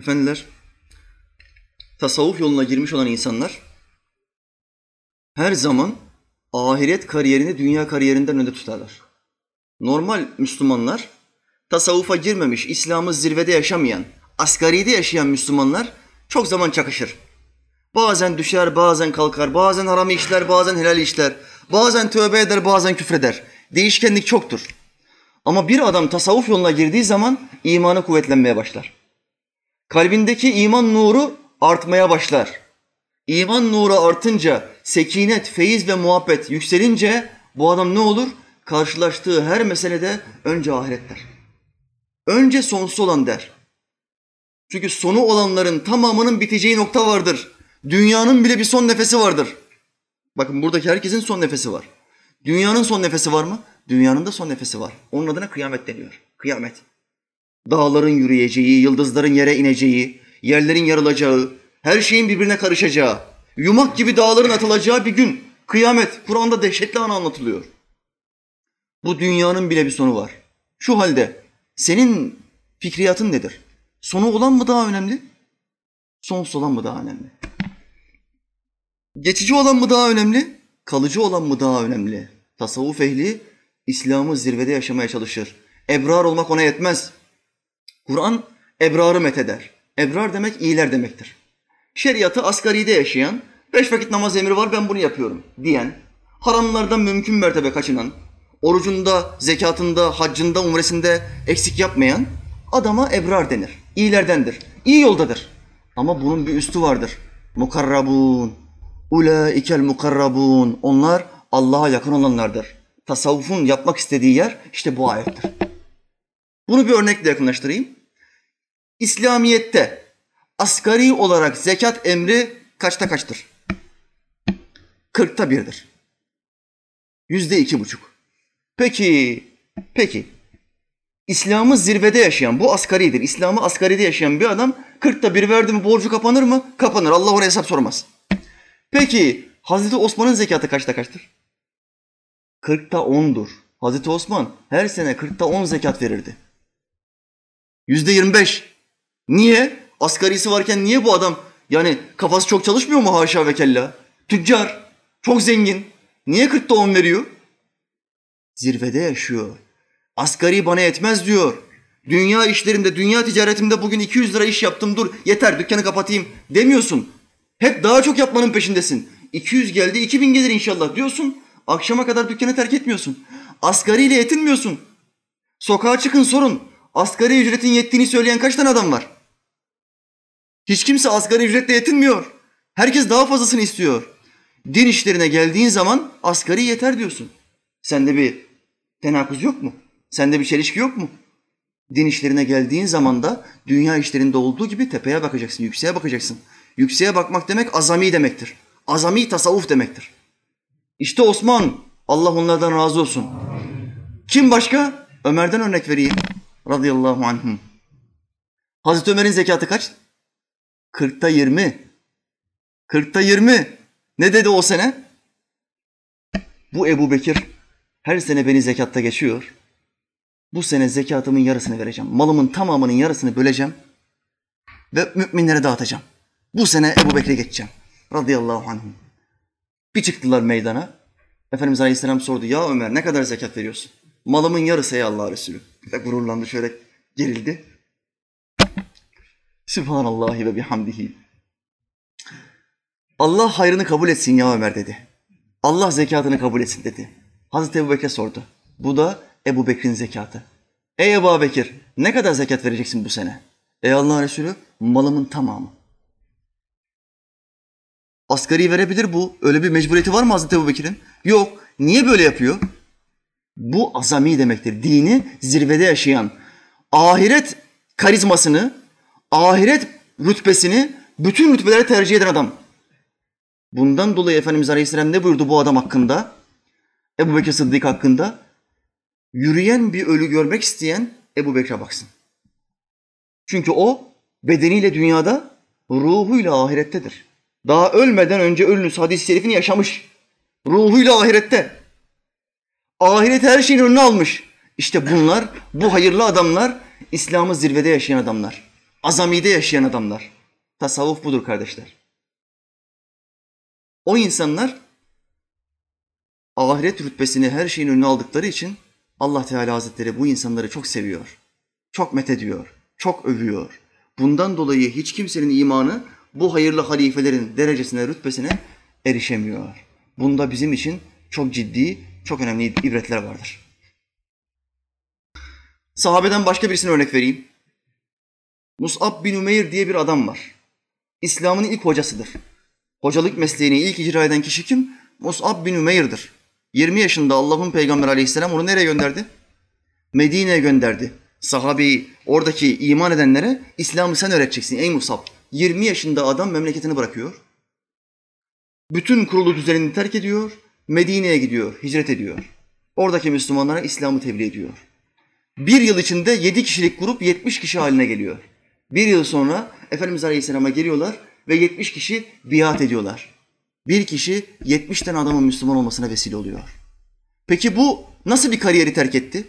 Efendiler, tasavvuf yoluna girmiş olan insanlar her zaman ahiret kariyerini dünya kariyerinden önde tutarlar. Normal Müslümanlar, tasavvufa girmemiş, İslam'ı zirvede yaşamayan, asgaride yaşayan Müslümanlar çok zaman çakışır. Bazen düşer, bazen kalkar, bazen haram işler, bazen helal işler, bazen tövbe eder, bazen küfreder. Değişkenlik çoktur. Ama bir adam tasavvuf yoluna girdiği zaman imanı kuvvetlenmeye başlar. Kalbindeki iman nuru artmaya başlar. İman nuru artınca, sekinet, feyiz ve muhabbet yükselince bu adam ne olur? Karşılaştığı her meselede önce ahiret der. Önce sonsuz olan der. Çünkü sonu olanların tamamının biteceği nokta vardır. Dünyanın bile bir son nefesi vardır. Bakın buradaki herkesin son nefesi var. Dünyanın son nefesi var mı? Dünyanın da son nefesi var. Onun adına kıyamet deniyor. Kıyamet. Dağların yürüyeceği, yıldızların yere ineceği, yerlerin yarılacağı, her şeyin birbirine karışacağı, yumak gibi dağların atılacağı bir gün. Kıyamet. Kur'an'da dehşetli an anlatılıyor. Bu dünyanın bile bir sonu var. Şu halde senin fikriyatın nedir? Sonu olan mı daha önemli? Sonsuz olan mı daha önemli? Geçici olan mı daha önemli? Kalıcı olan mı daha önemli? Tasavvuf ehli İslam'ı zirvede yaşamaya çalışır. Ebrar olmak ona yetmez. Kur'an ebrarı metheder. Ebrar demek iyiler demektir. Şeriatı asgaride yaşayan, beş vakit namaz emri var ben bunu yapıyorum diyen, haramlardan mümkün mertebe kaçınan, orucunda, zekatında, haccında, umresinde eksik yapmayan adama ebrar denir. İyilerdendir. İyi yoldadır. Ama bunun bir üstü vardır. Mukarrabun. Ulaikel mukarrabun. Onlar Allah'a yakın olanlardır. Tasavvufun yapmak istediği yer işte bu ayettir. Bunu bir örnekle yakınlaştırayım. İslamiyet'te asgari olarak zekat emri kaçta kaçtır? Kırkta birdir. Yüzde iki buçuk. Peki, peki. İslam'ı zirvede yaşayan, bu asgaridir. İslam'ı asgaride yaşayan bir adam kırkta bir verdi mi borcu kapanır mı? Kapanır. Allah ona hesap sormaz. Peki Hazreti Osman'ın zekatı kaçta kaçtır? Kırkta ondur. Hazreti Osman her sene kırkta on zekat verirdi. Yüzde yirmi beş. Niye? Asgarisi varken niye bu adam yani kafası çok çalışmıyor mu haşa ve kella? Tüccar, çok zengin. Niye kırkta on veriyor? Zirvede yaşıyor. Asgari bana yetmez diyor. Dünya işlerimde, dünya ticaretimde bugün 200 lira iş yaptım dur yeter dükkanı kapatayım demiyorsun. Hep daha çok yapmanın peşindesin. 200 geldi 2000 gelir inşallah diyorsun. Akşama kadar dükkanı terk etmiyorsun. Asgariyle yetinmiyorsun. Sokağa çıkın sorun. Asgari ücretin yettiğini söyleyen kaç tane adam var? Hiç kimse asgari ücretle yetinmiyor. Herkes daha fazlasını istiyor. Din işlerine geldiğin zaman asgari yeter diyorsun. Sende bir tenakuz yok mu? Sende bir çelişki yok mu? Din işlerine geldiğin zaman da dünya işlerinde olduğu gibi tepeye bakacaksın, yükseğe bakacaksın. Yükseğe bakmak demek azami demektir. Azami tasavvuf demektir. İşte Osman, Allah onlardan razı olsun. Kim başka? Ömer'den örnek vereyim. Radıyallahu anhum. Hazreti Ömer'in zekatı kaç? Kırkta yirmi. Kırkta yirmi. Ne dedi o sene? Bu Ebu Bekir her sene beni zekatta geçiyor. Bu sene zekatımın yarısını vereceğim. Malımın tamamının yarısını böleceğim. Ve müminlere dağıtacağım. Bu sene Ebu Bekir'e geçeceğim. Radıyallahu anh. Bir çıktılar meydana. Efendimiz Aleyhisselam sordu. Ya Ömer ne kadar zekat veriyorsun? Malımın yarısı ey Allah Resulü. Ve gururlandı şöyle gerildi. Sübhanallahi ve bihamdihi. Allah hayrını kabul etsin ya Ömer dedi. Allah zekatını kabul etsin dedi. Hazreti Ebu Bekir'e sordu. Bu da Ebu Bekir'in zekatı. Ey Ebu Bekir ne kadar zekat vereceksin bu sene? Ey Allah Resulü malımın tamamı. Asgari verebilir bu. Öyle bir mecburiyeti var mı Hazreti Ebu Bekir'in? Yok. Niye böyle yapıyor? Bu azami demektir. Dini zirvede yaşayan, ahiret karizmasını, ahiret rütbesini bütün rütbelere tercih eden adam. Bundan dolayı Efendimiz Aleyhisselam ne buyurdu bu adam hakkında? Ebu Bekir Sıddık hakkında? Yürüyen bir ölü görmek isteyen Ebu Bekir'e baksın. Çünkü o bedeniyle dünyada, ruhuyla ahirettedir. Daha ölmeden önce ölünüz hadis-i şerifini yaşamış. Ruhuyla ahirette. Ahiret her şeyin önüne almış. İşte bunlar, bu hayırlı adamlar İslam'ı zirvede yaşayan adamlar. Azamide yaşayan adamlar. Tasavvuf budur kardeşler. O insanlar ahiret rütbesini her şeyin önüne aldıkları için Allah Teala Hazretleri bu insanları çok seviyor. Çok methediyor, çok övüyor. Bundan dolayı hiç kimsenin imanı bu hayırlı halifelerin derecesine, rütbesine erişemiyor. Bunda bizim için çok ciddi, çok önemli ibretler vardır. Sahabeden başka birisine örnek vereyim. Mus'ab bin Umeyr diye bir adam var. İslam'ın ilk hocasıdır. Hocalık mesleğini ilk icra eden kişi kim? Mus'ab bin Umeyr'dir. 20 yaşında Allah'ın Peygamber aleyhisselam onu nereye gönderdi? Medine'ye gönderdi. Sahabeyi, oradaki iman edenlere İslam'ı sen öğreteceksin ey Musab. 20 yaşında adam memleketini bırakıyor. Bütün kurulu düzenini terk ediyor. Medine'ye gidiyor, hicret ediyor. Oradaki Müslümanlara İslam'ı tebliğ ediyor. Bir yıl içinde yedi kişilik grup 70 kişi haline geliyor. Bir yıl sonra Efendimiz Aleyhisselam'a geliyorlar ve 70 kişi biat ediyorlar. Bir kişi 70 tane adamın Müslüman olmasına vesile oluyor. Peki bu nasıl bir kariyeri terk etti?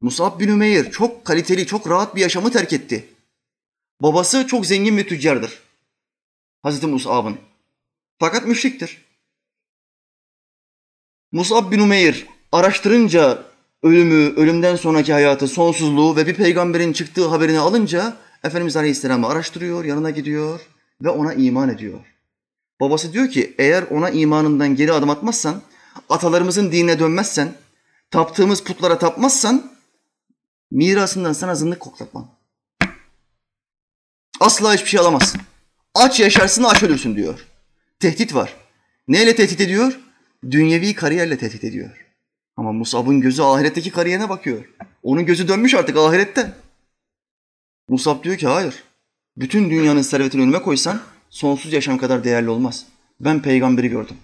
Musab bin Ümeyr çok kaliteli, çok rahat bir yaşamı terk etti. Babası çok zengin bir tüccardır. Hazreti Musab'ın. Fakat müşriktir. Musab bin Umeyr araştırınca ölümü, ölümden sonraki hayatı, sonsuzluğu ve bir peygamberin çıktığı haberini alınca Efendimiz Aleyhisselam'ı araştırıyor, yanına gidiyor ve ona iman ediyor. Babası diyor ki eğer ona imanından geri adım atmazsan, atalarımızın dinine dönmezsen, taptığımız putlara tapmazsan mirasından sana zındık koklatmam. Asla hiçbir şey alamazsın. Aç yaşarsın, aç ölürsün diyor. Tehdit var. Neyle tehdit ediyor? Dünyevi kariyerle tehdit ediyor. Ama Musab'ın gözü ahiretteki kariyerine bakıyor. Onun gözü dönmüş artık ahirette. Musab diyor ki hayır. Bütün dünyanın servetini önüme koysan sonsuz yaşam kadar değerli olmaz. Ben peygamberi gördüm.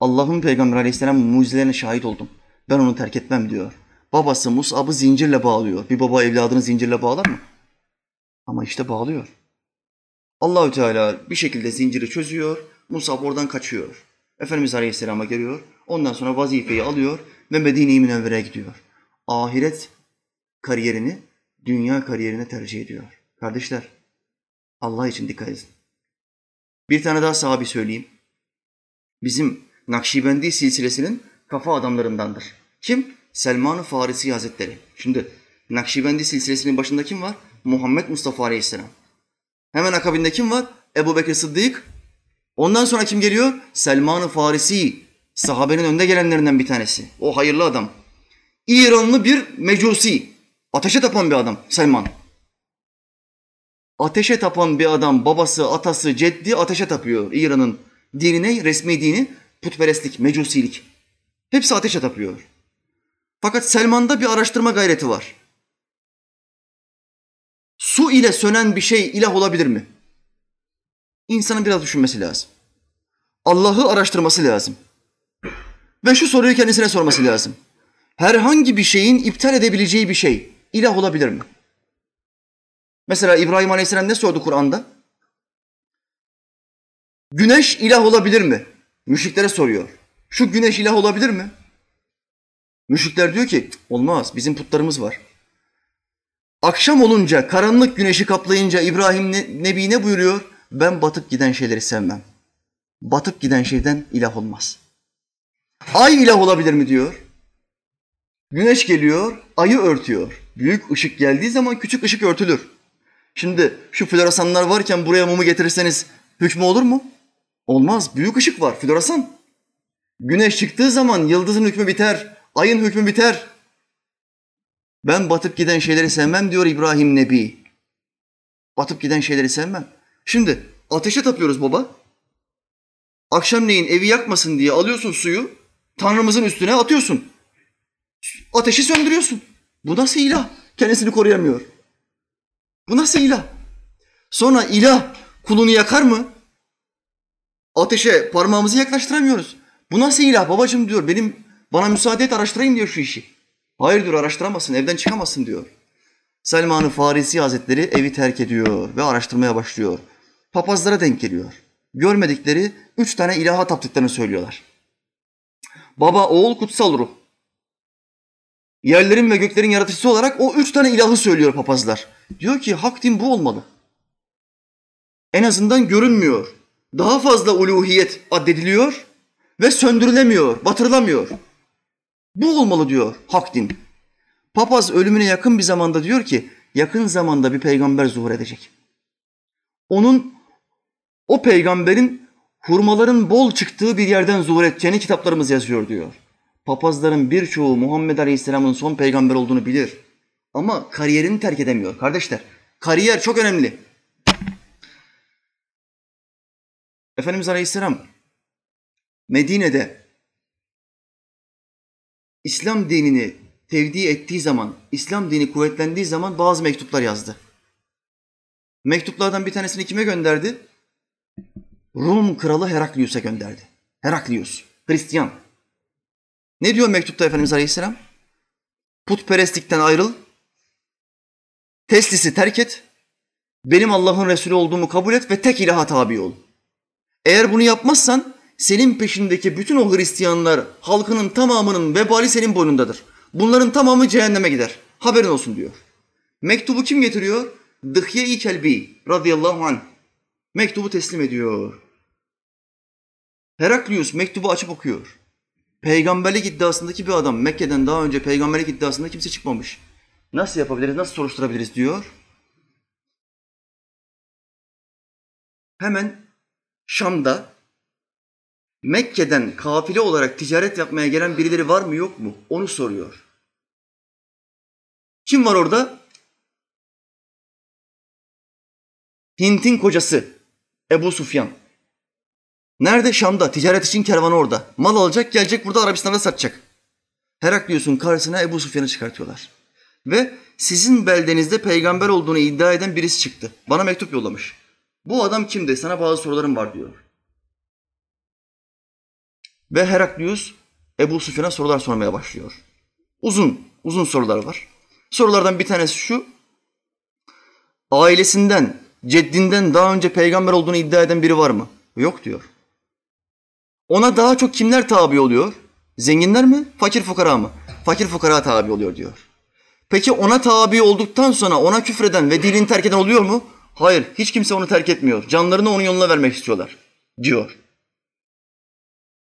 Allah'ın peygamberi aleyhisselam mucizelerine şahit oldum. Ben onu terk etmem diyor. Babası Musab'ı zincirle bağlıyor. Bir baba evladını zincirle bağlar mı? Ama işte bağlıyor. Allahü Teala bir şekilde zinciri çözüyor. Musab oradan kaçıyor. Efendimiz Aleyhisselam'a geliyor. Ondan sonra vazifeyi alıyor ve Medine-i Münevvere'ye gidiyor. Ahiret kariyerini dünya kariyerine tercih ediyor. Kardeşler, Allah için dikkat edin. Bir tane daha sahabi söyleyeyim. Bizim Nakşibendi silsilesinin kafa adamlarındandır. Kim? Selman-ı Farisi Hazretleri. Şimdi Nakşibendi silsilesinin başında kim var? Muhammed Mustafa Aleyhisselam. Hemen akabinde kim var? Ebu Bekir Sıddık. Ondan sonra kim geliyor? Selman-ı Farisi. Sahabenin önde gelenlerinden bir tanesi. O hayırlı adam. İranlı bir mecusi. Ateşe tapan bir adam Selman. Ateşe tapan bir adam babası, atası, ceddi ateşe tapıyor. İran'ın dinine, resmi dini putperestlik, mecusilik. Hepsi ateşe tapıyor. Fakat Selman'da bir araştırma gayreti var. Su ile sönen bir şey ilah olabilir mi? İnsanın biraz düşünmesi lazım. Allah'ı araştırması lazım. Ve şu soruyu kendisine sorması lazım. Herhangi bir şeyin iptal edebileceği bir şey ilah olabilir mi? Mesela İbrahim Aleyhisselam ne sordu Kur'an'da? Güneş ilah olabilir mi? Müşriklere soruyor. Şu güneş ilah olabilir mi? Müşrikler diyor ki olmaz bizim putlarımız var. Akşam olunca karanlık güneşi kaplayınca İbrahim Nebi ne buyuruyor? Ben batıp giden şeyleri sevmem. Batıp giden şeyden ilah olmaz. Ay ilah olabilir mi diyor. Güneş geliyor, ayı örtüyor. Büyük ışık geldiği zaman küçük ışık örtülür. Şimdi şu floresanlar varken buraya mumu getirirseniz hükmü olur mu? Olmaz. Büyük ışık var. Floresan. Güneş çıktığı zaman yıldızın hükmü biter. Ayın hükmü biter. Ben batıp giden şeyleri sevmem diyor İbrahim Nebi. Batıp giden şeyleri sevmem. Şimdi ateşe tapıyoruz baba. Akşamleyin evi yakmasın diye alıyorsun suyu, Tanrımızın üstüne atıyorsun. Ateşi söndürüyorsun. Bu nasıl ilah? Kendisini koruyamıyor. Bu nasıl ilah? Sonra ilah kulunu yakar mı? Ateşe parmağımızı yaklaştıramıyoruz. Bu nasıl ilah babacığım diyor. Benim bana müsaade et araştırayım diyor şu işi. Hayır diyor araştıramazsın evden çıkamazsın diyor. Selman-ı Farisi Hazretleri evi terk ediyor ve araştırmaya başlıyor. Papazlara denk geliyor. Görmedikleri üç tane ilaha taptıklarını söylüyorlar. Baba, oğul, kutsal ruh. Yerlerin ve göklerin yaratıcısı olarak o üç tane ilahı söylüyor papazlar. Diyor ki hak din bu olmalı. En azından görünmüyor. Daha fazla uluhiyet addediliyor ve söndürülemiyor, batırılamıyor. Bu olmalı diyor hak din. Papaz ölümüne yakın bir zamanda diyor ki yakın zamanda bir peygamber zuhur edecek. Onun o peygamberin hurmaların bol çıktığı bir yerden zuhur edeceğini kitaplarımız yazıyor diyor. Papazların birçoğu Muhammed Aleyhisselam'ın son peygamber olduğunu bilir. Ama kariyerini terk edemiyor kardeşler. Kariyer çok önemli. Efendimiz Aleyhisselam Medine'de İslam dinini tevdi ettiği zaman, İslam dini kuvvetlendiği zaman bazı mektuplar yazdı. Mektuplardan bir tanesini kime gönderdi? Rum kralı Heraklius'a gönderdi. Heraklius, Hristiyan. Ne diyor mektupta Efendimiz Aleyhisselam? Putperestlikten ayrıl, teslisi terk et, benim Allah'ın Resulü olduğumu kabul et ve tek ilaha tabi ol. Eğer bunu yapmazsan senin peşindeki bütün o Hristiyanlar, halkının tamamının vebali senin boynundadır. Bunların tamamı cehenneme gider. Haberin olsun diyor. Mektubu kim getiriyor? Dıhye-i Kelbi radıyallahu anh. Mektubu teslim ediyor. Heraklius mektubu açıp okuyor. Peygamberlik iddiasındaki bir adam Mekke'den daha önce peygamberlik iddiasında kimse çıkmamış. Nasıl yapabiliriz, nasıl soruşturabiliriz diyor. Hemen Şam'da Mekke'den kafile olarak ticaret yapmaya gelen birileri var mı yok mu? Onu soruyor. Kim var orada? Hint'in kocası Ebu Sufyan. Nerede? Şam'da. Ticaret için kervanı orada. Mal alacak, gelecek burada Arabistan'da satacak. Heraklius'un karşısına Ebu Sufyan'ı çıkartıyorlar. Ve sizin beldenizde peygamber olduğunu iddia eden birisi çıktı. Bana mektup yollamış. Bu adam kimdi? Sana bazı sorularım var diyor. Ve Heraklius Ebu Sufyan'a sorular sormaya başlıyor. Uzun, uzun sorular var. Sorulardan bir tanesi şu. Ailesinden, ceddinden daha önce peygamber olduğunu iddia eden biri var mı? Yok diyor. Ona daha çok kimler tabi oluyor? Zenginler mi? Fakir fukara mı? Fakir fukara tabi oluyor diyor. Peki ona tabi olduktan sonra ona küfreden ve dilini terk eden oluyor mu? Hayır, hiç kimse onu terk etmiyor. Canlarını onun yoluna vermek istiyorlar diyor.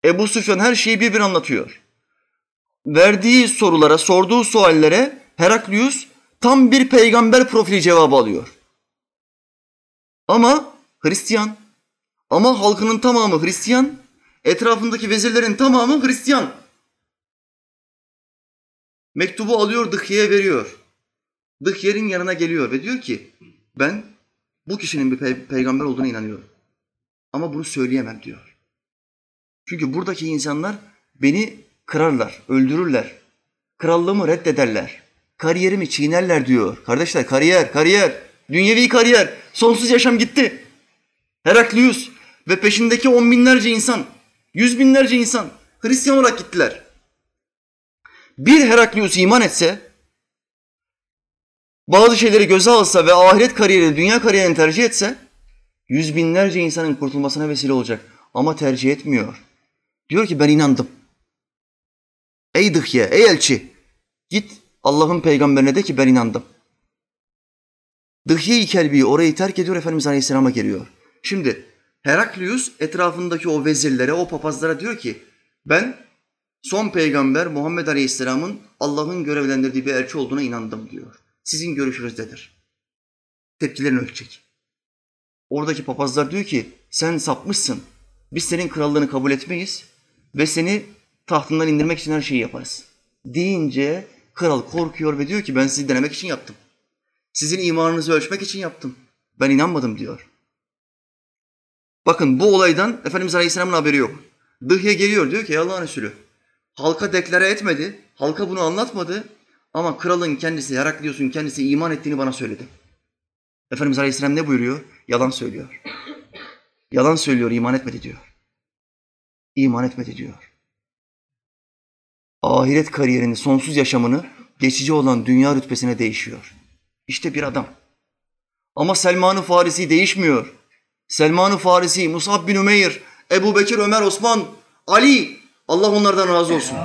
Ebu Süfyan her şeyi bir bir anlatıyor. Verdiği sorulara, sorduğu suallere Heraklius tam bir peygamber profili cevabı alıyor. Ama Hristiyan. Ama halkının tamamı Hristiyan. Etrafındaki vezirlerin tamamı Hristiyan. Mektubu alıyor, Dıhye'ye veriyor. Dıhye'nin yanına geliyor ve diyor ki ben bu kişinin bir pe- peygamber olduğuna inanıyorum. Ama bunu söyleyemem diyor. Çünkü buradaki insanlar beni kırarlar, öldürürler. Krallığımı reddederler. Kariyerimi çiğnerler diyor. Kardeşler kariyer, kariyer, dünyevi kariyer, sonsuz yaşam gitti. Heraklius ve peşindeki on binlerce insan, yüz binlerce insan Hristiyan olarak gittiler. Bir Heraklius iman etse, bazı şeyleri göze alsa ve ahiret kariyeri, dünya kariyerini tercih etse, yüz binlerce insanın kurtulmasına vesile olacak. Ama tercih etmiyor. Diyor ki ben inandım. Ey Dıhye, ey elçi, git Allah'ın peygamberine de ki ben inandım. Dıhye-i Kelbi orayı terk ediyor, Efendimiz Aleyhisselam'a geliyor. Şimdi Heraklius etrafındaki o vezirlere, o papazlara diyor ki ben son peygamber Muhammed Aleyhisselam'ın Allah'ın görevlendirdiği bir elçi olduğuna inandım diyor. Sizin görüşünüzdedir. Tepkilerini ölçecek. Oradaki papazlar diyor ki sen sapmışsın. Biz senin krallığını kabul etmeyiz ve seni tahtından indirmek için her şeyi yaparız. Deyince kral korkuyor ve diyor ki ben sizi denemek için yaptım. Sizin imanınızı ölçmek için yaptım. Ben inanmadım diyor. Bakın bu olaydan Efendimiz Aleyhisselam'ın haberi yok. Dıhye geliyor diyor ki Allah'ın Resulü halka deklare etmedi, halka bunu anlatmadı ama kralın kendisi, Heraklius'un kendisi iman ettiğini bana söyledi. Efendimiz Aleyhisselam ne buyuruyor? Yalan söylüyor. Yalan söylüyor, iman etmedi diyor. İman etmedi diyor. Ahiret kariyerini, sonsuz yaşamını geçici olan dünya rütbesine değişiyor. İşte bir adam. Ama Selman-ı Farisi değişmiyor. Selman-ı Farisi, Musab bin Ümeyr, Ebu Bekir, Ömer, Osman, Ali, Allah onlardan razı olsun.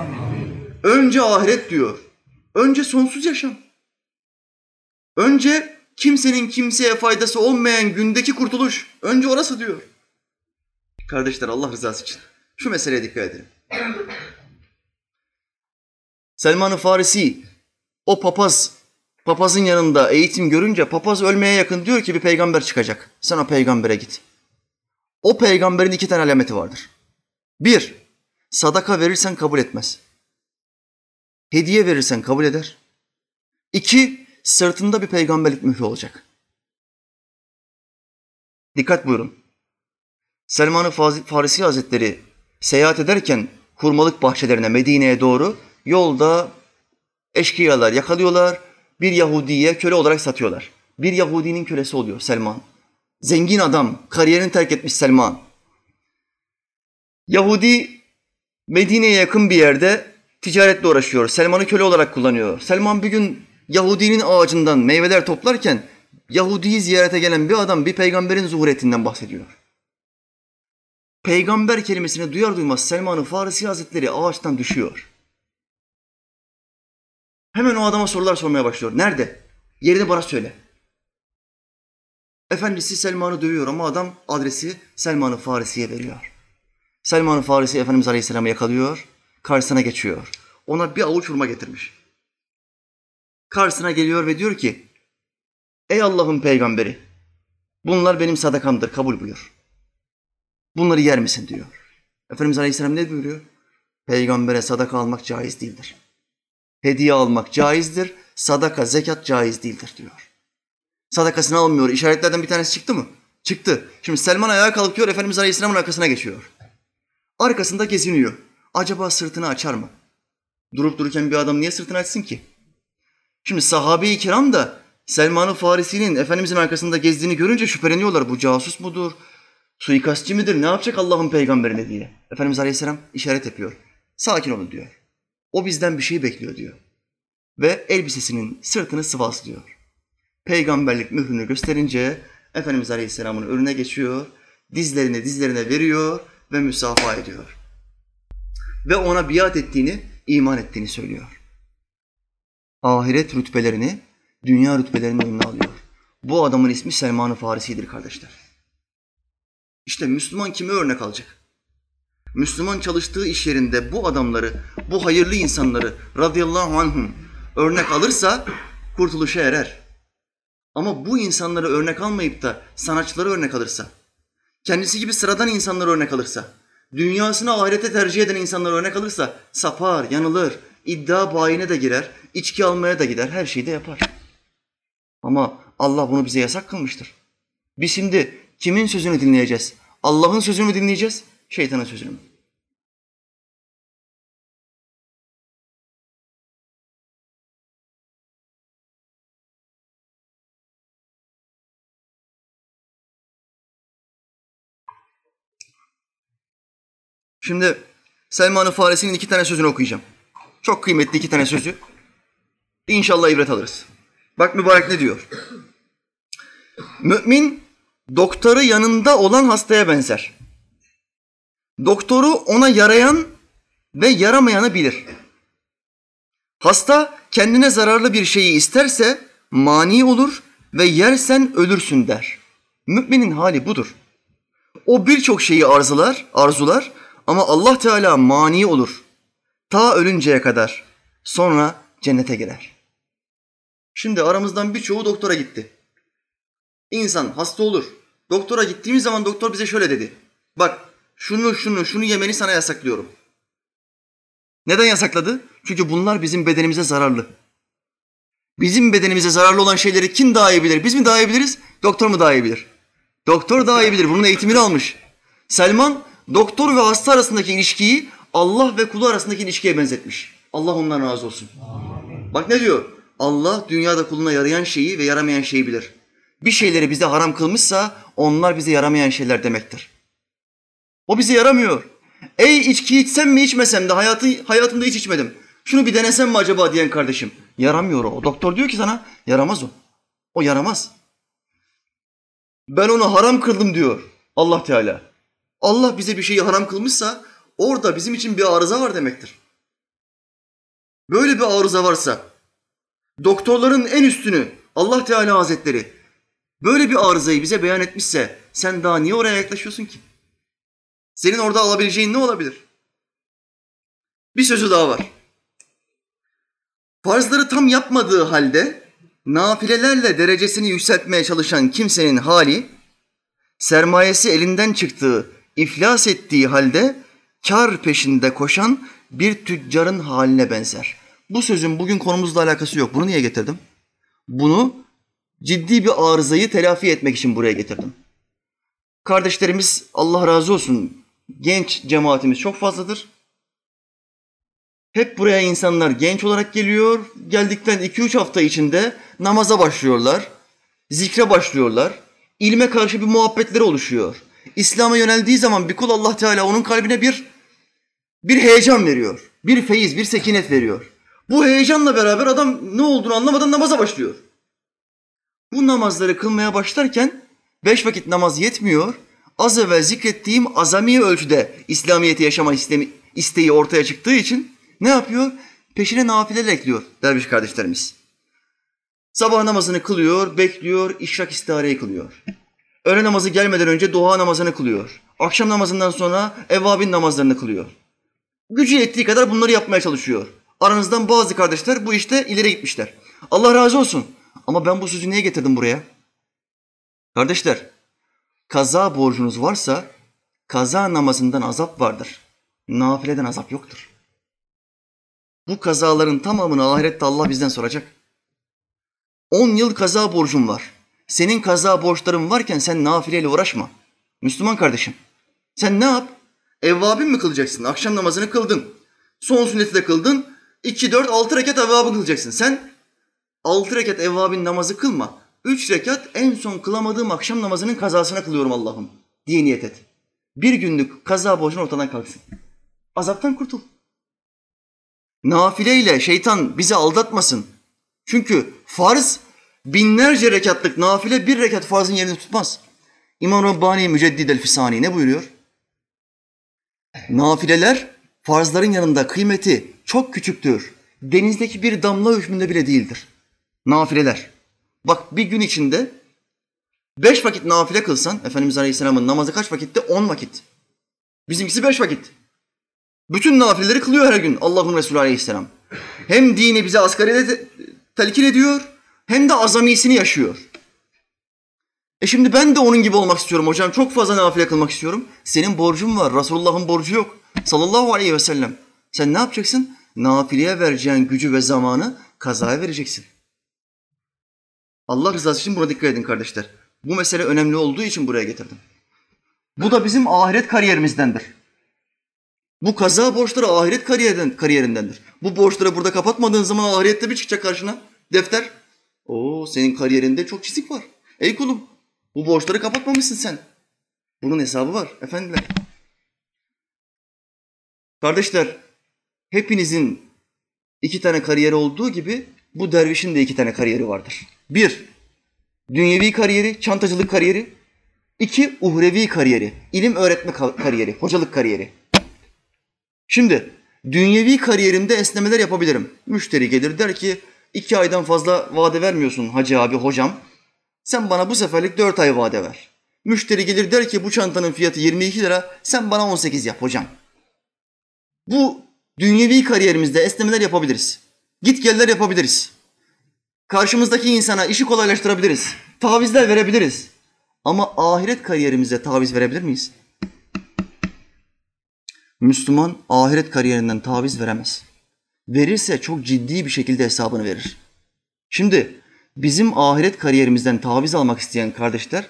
Önce ahiret diyor. Önce sonsuz yaşam. Önce kimsenin kimseye faydası olmayan gündeki kurtuluş. Önce orası diyor. Kardeşler Allah rızası için şu meseleye dikkat edelim. Selman-ı Farisi o papaz papazın yanında eğitim görünce papaz ölmeye yakın diyor ki bir peygamber çıkacak. Sen o peygambere git. O peygamberin iki tane alameti vardır. Bir, sadaka verirsen kabul etmez. Hediye verirsen kabul eder. İki, sırtında bir peygamberlik mührü olacak. Dikkat buyurun. Selman-ı Farisi Hazretleri seyahat ederken hurmalık bahçelerine Medine'ye doğru yolda eşkıyalar yakalıyorlar. Bir Yahudiye köle olarak satıyorlar. Bir Yahudinin kölesi oluyor Selman. Zengin adam, kariyerini terk etmiş Selman. Yahudi Medine'ye yakın bir yerde ticaretle uğraşıyor. Selman'ı köle olarak kullanıyor. Selman bir gün Yahudinin ağacından meyveler toplarken Yahudi'yi ziyarete gelen bir adam bir peygamberin zuhuretinden bahsediyor. Peygamber kelimesini duyar duymaz Selman-ı Farisi Hazretleri ağaçtan düşüyor. Hemen o adama sorular sormaya başlıyor. Nerede? Yerini bana söyle. Efendisi Selman'ı dövüyor ama adam adresi Selman-ı Farisi'ye veriyor. Selman-ı Farisi Efendimiz Aleyhisselam'ı yakalıyor, karşısına geçiyor. Ona bir avuç hurma getirmiş. Karşısına geliyor ve diyor ki, Ey Allah'ın peygamberi, bunlar benim sadakamdır, kabul buyur. Bunları yer misin diyor. Efendimiz Aleyhisselam ne buyuruyor? Peygambere sadaka almak caiz değildir. Hediye almak caizdir, sadaka, zekat caiz değildir diyor. Sadakasını almıyor. İşaretlerden bir tanesi çıktı mı? Çıktı. Şimdi Selman ayağa kalkıyor, Efendimiz Aleyhisselam'ın arkasına geçiyor. Arkasında geziniyor. Acaba sırtını açar mı? Durup dururken bir adam niye sırtını açsın ki? Şimdi sahabe-i kiram da Selman-ı Farisi'nin Efendimizin arkasında gezdiğini görünce şüpheleniyorlar. Bu casus mudur? Suikastçı mıdır? Ne yapacak Allah'ın peygamberine diye. Efendimiz Aleyhisselam işaret yapıyor. Sakin olun diyor. O bizden bir şey bekliyor diyor. Ve elbisesinin sırtını sıvazlıyor. Peygamberlik mührünü gösterince Efendimiz Aleyhisselam'ın önüne geçiyor. Dizlerini dizlerine veriyor ve müsafaha ediyor. Ve ona biat ettiğini, iman ettiğini söylüyor. Ahiret rütbelerini, dünya rütbelerinin önüne alıyor. Bu adamın ismi Selman-ı Farisi'dir kardeşler. İşte Müslüman kime örnek alacak? Müslüman çalıştığı iş yerinde bu adamları, bu hayırlı insanları radıyallahu anhum örnek alırsa kurtuluşa erer. Ama bu insanları örnek almayıp da sanatçıları örnek alırsa, kendisi gibi sıradan insanları örnek alırsa, dünyasını ahirete tercih eden insanları örnek alırsa sapar, yanılır, iddia bayine de girer, içki almaya da gider, her şeyi de yapar. Ama Allah bunu bize yasak kılmıştır. Biz şimdi kimin sözünü dinleyeceğiz? Allah'ın sözünü mü dinleyeceğiz, şeytanın sözünü mü? Şimdi Selman-ı Farisi'nin iki tane sözünü okuyacağım. Çok kıymetli iki tane sözü. İnşallah ibret alırız. Bak mübarek ne diyor? Mümin doktoru yanında olan hastaya benzer. Doktoru ona yarayan ve yaramayanı bilir. Hasta kendine zararlı bir şeyi isterse mani olur ve yersen ölürsün der. Müminin hali budur. O birçok şeyi arzular, arzular ama Allah Teala mani olur. Ta ölünceye kadar. Sonra cennete girer. Şimdi aramızdan birçoğu doktora gitti. İnsan hasta olur. Doktora gittiğimiz zaman doktor bize şöyle dedi. Bak şunu şunu şunu yemeni sana yasaklıyorum. Neden yasakladı? Çünkü bunlar bizim bedenimize zararlı. Bizim bedenimize zararlı olan şeyleri kim daha iyi bilir? Biz mi daha iyi biliriz? Doktor mu daha iyi bilir? Doktor daha iyi bilir. Bunun eğitimini almış. Selman doktor ve hasta arasındaki ilişkiyi Allah ve kulu arasındaki ilişkiye benzetmiş. Allah ondan razı olsun. Bak ne diyor? Allah dünyada kuluna yarayan şeyi ve yaramayan şeyi bilir. Bir şeyleri bize haram kılmışsa onlar bize yaramayan şeyler demektir. O bize yaramıyor. Ey içki içsem mi içmesem de hayatı, hayatımda hiç içmedim. Şunu bir denesem mi acaba diyen kardeşim. Yaramıyor o. Doktor diyor ki sana yaramaz o. O yaramaz. Ben onu haram kıldım diyor Allah Teala. Allah bize bir şeyi haram kılmışsa orada bizim için bir arıza var demektir. Böyle bir arıza varsa doktorların en üstünü Allah Teala Hazretleri böyle bir arızayı bize beyan etmişse sen daha niye oraya yaklaşıyorsun ki? Senin orada alabileceğin ne olabilir? Bir sözü daha var. Farzları tam yapmadığı halde nafilelerle derecesini yükseltmeye çalışan kimsenin hali, sermayesi elinden çıktığı, iflas ettiği halde kar peşinde koşan bir tüccarın haline benzer. Bu sözün bugün konumuzla alakası yok. Bunu niye getirdim? Bunu ciddi bir arızayı telafi etmek için buraya getirdim. Kardeşlerimiz Allah razı olsun genç cemaatimiz çok fazladır. Hep buraya insanlar genç olarak geliyor. Geldikten 2-3 hafta içinde namaza başlıyorlar. Zikre başlıyorlar. İlme karşı bir muhabbetleri oluşuyor. İslam'a yöneldiği zaman bir kul Allah Teala onun kalbine bir bir heyecan veriyor. Bir feyiz, bir sekinet veriyor. Bu heyecanla beraber adam ne olduğunu anlamadan namaza başlıyor. Bu namazları kılmaya başlarken beş vakit namaz yetmiyor. Az evvel zikrettiğim azami ölçüde İslamiyet'i yaşama isteği ortaya çıktığı için ne yapıyor? Peşine nafileler ekliyor derviş kardeşlerimiz. Sabah namazını kılıyor, bekliyor, işrak istihareyi kılıyor. Öğle namazı gelmeden önce duha namazını kılıyor. Akşam namazından sonra evvabin namazlarını kılıyor. Gücü yettiği kadar bunları yapmaya çalışıyor. Aranızdan bazı kardeşler bu işte ileri gitmişler. Allah razı olsun. Ama ben bu sözü niye getirdim buraya? Kardeşler, kaza borcunuz varsa kaza namazından azap vardır. Nafileden azap yoktur. Bu kazaların tamamını ahirette Allah bizden soracak. 10 yıl kaza borcum var. Senin kaza borçların varken sen nafileyle uğraşma. Müslüman kardeşim. Sen ne yap? Evvabin mi kılacaksın? Akşam namazını kıldın. Son sünneti de kıldın. 2, 4, 6 rekat evvabin kılacaksın. Sen 6 rekat evvabin namazı kılma. 3 rekat en son kılamadığım akşam namazının kazasına kılıyorum Allah'ım diye niyet et. Bir günlük kaza borcun ortadan kalksın. Azaptan kurtul. Nafileyle şeytan bizi aldatmasın. Çünkü farz binlerce rekatlık nafile bir rekat farzın yerini tutmaz. İmam Rabbani Müceddid el Fisani ne buyuruyor? Nafileler farzların yanında kıymeti çok küçüktür. Denizdeki bir damla hükmünde bile değildir. Nafileler. Bak bir gün içinde beş vakit nafile kılsan, Efendimiz Aleyhisselam'ın namazı kaç vakitte? On vakit. Bizimkisi beş vakit. Bütün nafileleri kılıyor her gün Allah'ın Resulü Aleyhisselam. Hem dini bize asgari telkin ediyor, hem de azamisini yaşıyor. E şimdi ben de onun gibi olmak istiyorum hocam. Çok fazla nafile kılmak istiyorum. Senin borcun var. Resulullah'ın borcu yok. Sallallahu aleyhi ve sellem. Sen ne yapacaksın? Nafileye vereceğin gücü ve zamanı kazaya vereceksin. Allah rızası için buna dikkat edin kardeşler. Bu mesele önemli olduğu için buraya getirdim. Bu da bizim ahiret kariyerimizdendir. Bu kaza borçları ahiret kariyerinden, kariyerindendir. Bu borçları burada kapatmadığın zaman ahirette bir çıkacak karşına defter. Oo senin kariyerinde çok çizik var. Ey kulum bu borçları kapatmamışsın sen. Bunun hesabı var efendiler. Kardeşler hepinizin iki tane kariyeri olduğu gibi bu dervişin de iki tane kariyeri vardır. Bir, dünyevi kariyeri, çantacılık kariyeri. İki, uhrevi kariyeri, ilim öğretme kariyeri, hocalık kariyeri. Şimdi dünyevi kariyerimde esnemeler yapabilirim. Müşteri gelir der ki iki aydan fazla vade vermiyorsun hacı abi hocam. Sen bana bu seferlik dört ay vade ver. Müşteri gelir der ki bu çantanın fiyatı 22 lira sen bana 18 yap hocam. Bu dünyevi kariyerimizde esnemeler yapabiliriz. Git geller yapabiliriz. Karşımızdaki insana işi kolaylaştırabiliriz. Tavizler verebiliriz. Ama ahiret kariyerimize taviz verebilir miyiz? Müslüman ahiret kariyerinden taviz veremez. Verirse çok ciddi bir şekilde hesabını verir. Şimdi bizim ahiret kariyerimizden taviz almak isteyen kardeşler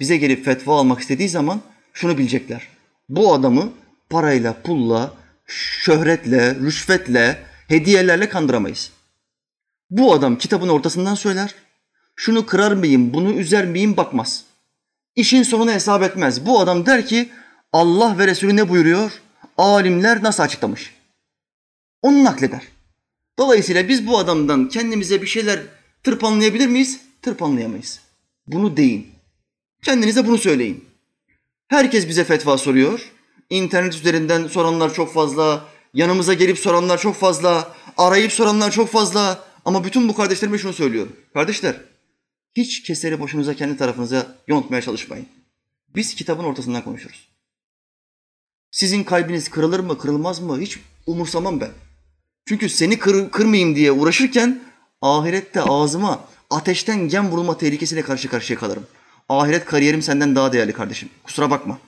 bize gelip fetva almak istediği zaman şunu bilecekler. Bu adamı parayla, pulla, şöhretle, rüşvetle, hediyelerle kandıramayız. Bu adam kitabın ortasından söyler. Şunu kırar mıyım, bunu üzer miyim bakmaz. İşin sonunu hesap etmez. Bu adam der ki Allah ve Resulü ne buyuruyor? Alimler nasıl açıklamış? Onu nakleder. Dolayısıyla biz bu adamdan kendimize bir şeyler tırpanlayabilir miyiz? Tırpanlayamayız. Bunu deyin. Kendinize bunu söyleyin. Herkes bize fetva soruyor. İnternet üzerinden soranlar çok fazla. Yanımıza gelip soranlar çok fazla. Arayıp soranlar çok fazla. Ama bütün bu kardeşlerime şunu söylüyorum. Kardeşler, hiç keseri boşunuza kendi tarafınıza yontmaya çalışmayın. Biz kitabın ortasından konuşuruz. Sizin kalbiniz kırılır mı, kırılmaz mı hiç umursamam ben. Çünkü seni kır, kırmayayım diye uğraşırken ahirette ağzıma ateşten gem vurulma tehlikesiyle karşı karşıya kalırım. Ahiret kariyerim senden daha değerli kardeşim. Kusura bakma.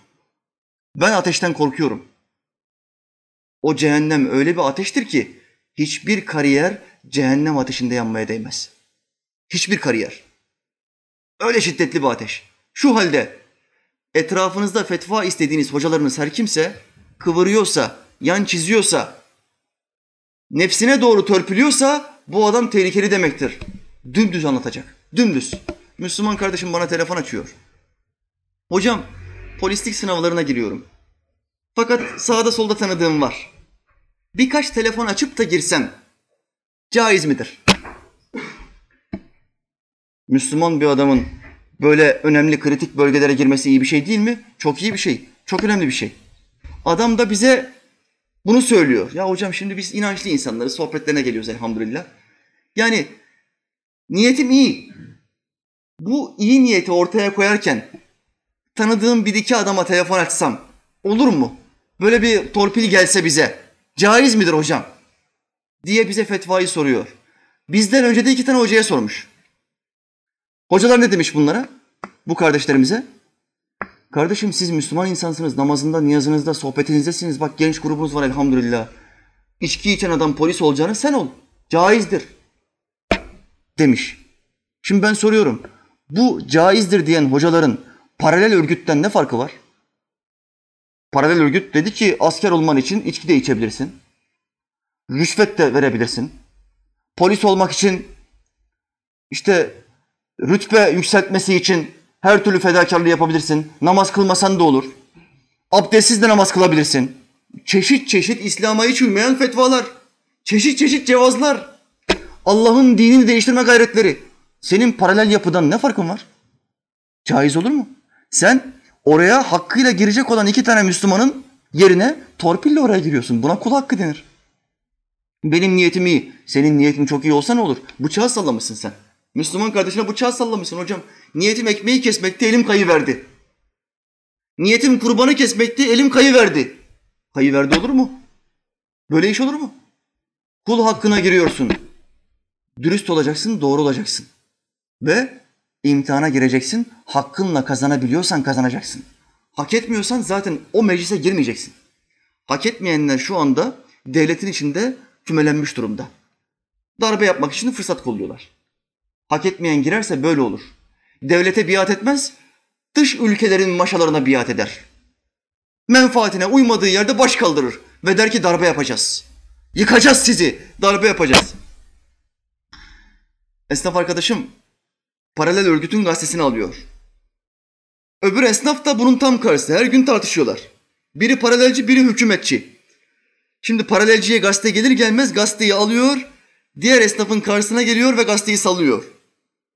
Ben ateşten korkuyorum. O cehennem öyle bir ateştir ki hiçbir kariyer cehennem ateşinde yanmaya değmez. Hiçbir kariyer. Öyle şiddetli bir ateş. Şu halde etrafınızda fetva istediğiniz hocalarınız her kimse kıvırıyorsa, yan çiziyorsa, nefsine doğru törpülüyorsa bu adam tehlikeli demektir. Dümdüz anlatacak. Dümdüz. Müslüman kardeşim bana telefon açıyor. Hocam polislik sınavlarına giriyorum. Fakat sağda solda tanıdığım var. Birkaç telefon açıp da girsem caiz midir? Müslüman bir adamın böyle önemli kritik bölgelere girmesi iyi bir şey değil mi? Çok iyi bir şey. Çok önemli bir şey. Adam da bize bunu söylüyor. Ya hocam şimdi biz inançlı insanları sohbetlerine geliyoruz elhamdülillah. Yani niyetim iyi. Bu iyi niyeti ortaya koyarken tanıdığım bir iki adama telefon açsam olur mu? Böyle bir torpil gelse bize caiz midir hocam? Diye bize fetvayı soruyor. Bizden önce de iki tane hocaya sormuş. Hocalar ne demiş bunlara? Bu kardeşlerimize. Kardeşim siz Müslüman insansınız. Namazında, niyazınızda, sohbetinizdesiniz. Bak genç grubunuz var elhamdülillah. İçki içen adam polis olacağını sen ol. Caizdir. Demiş. Şimdi ben soruyorum. Bu caizdir diyen hocaların paralel örgütten ne farkı var? Paralel örgüt dedi ki asker olman için içki de içebilirsin. Rüşvet de verebilirsin. Polis olmak için işte rütbe yükseltmesi için her türlü fedakarlığı yapabilirsin. Namaz kılmasan da olur. Abdestsiz de namaz kılabilirsin. Çeşit çeşit İslam'a hiç uymayan fetvalar. Çeşit çeşit cevazlar. Allah'ın dinini değiştirme gayretleri. Senin paralel yapıdan ne farkın var? Caiz olur mu? Sen oraya hakkıyla girecek olan iki tane Müslümanın yerine torpille oraya giriyorsun. Buna kul hakkı denir. Benim niyetim iyi. Senin niyetin çok iyi olsa ne olur? Bıçağı sallamışsın sen. Müslüman kardeşine bıçağı sallamışsın hocam. Niyetim ekmeği kesmekti, elim kayıverdi. Niyetim kurbanı kesmekti, elim kayıverdi. Kayıverdi olur mu? Böyle iş olur mu? Kul hakkına giriyorsun. Dürüst olacaksın, doğru olacaksın. Ve imtihana gireceksin. Hakkınla kazanabiliyorsan kazanacaksın. Hak etmiyorsan zaten o meclise girmeyeceksin. Hak etmeyenler şu anda devletin içinde kümelenmiş durumda. Darbe yapmak için fırsat kolluyorlar. Hak etmeyen girerse böyle olur. Devlete biat etmez, dış ülkelerin maşalarına biat eder. Menfaatine uymadığı yerde baş kaldırır ve der ki darbe yapacağız. Yıkacağız sizi, darbe yapacağız. Esnaf arkadaşım paralel örgütün gazetesini alıyor. Öbür esnaf da bunun tam karşısı. Her gün tartışıyorlar. Biri paralelci, biri hükümetçi. Şimdi paralelciye gazete gelir gelmez gazeteyi alıyor, diğer esnafın karşısına geliyor ve gazeteyi salıyor.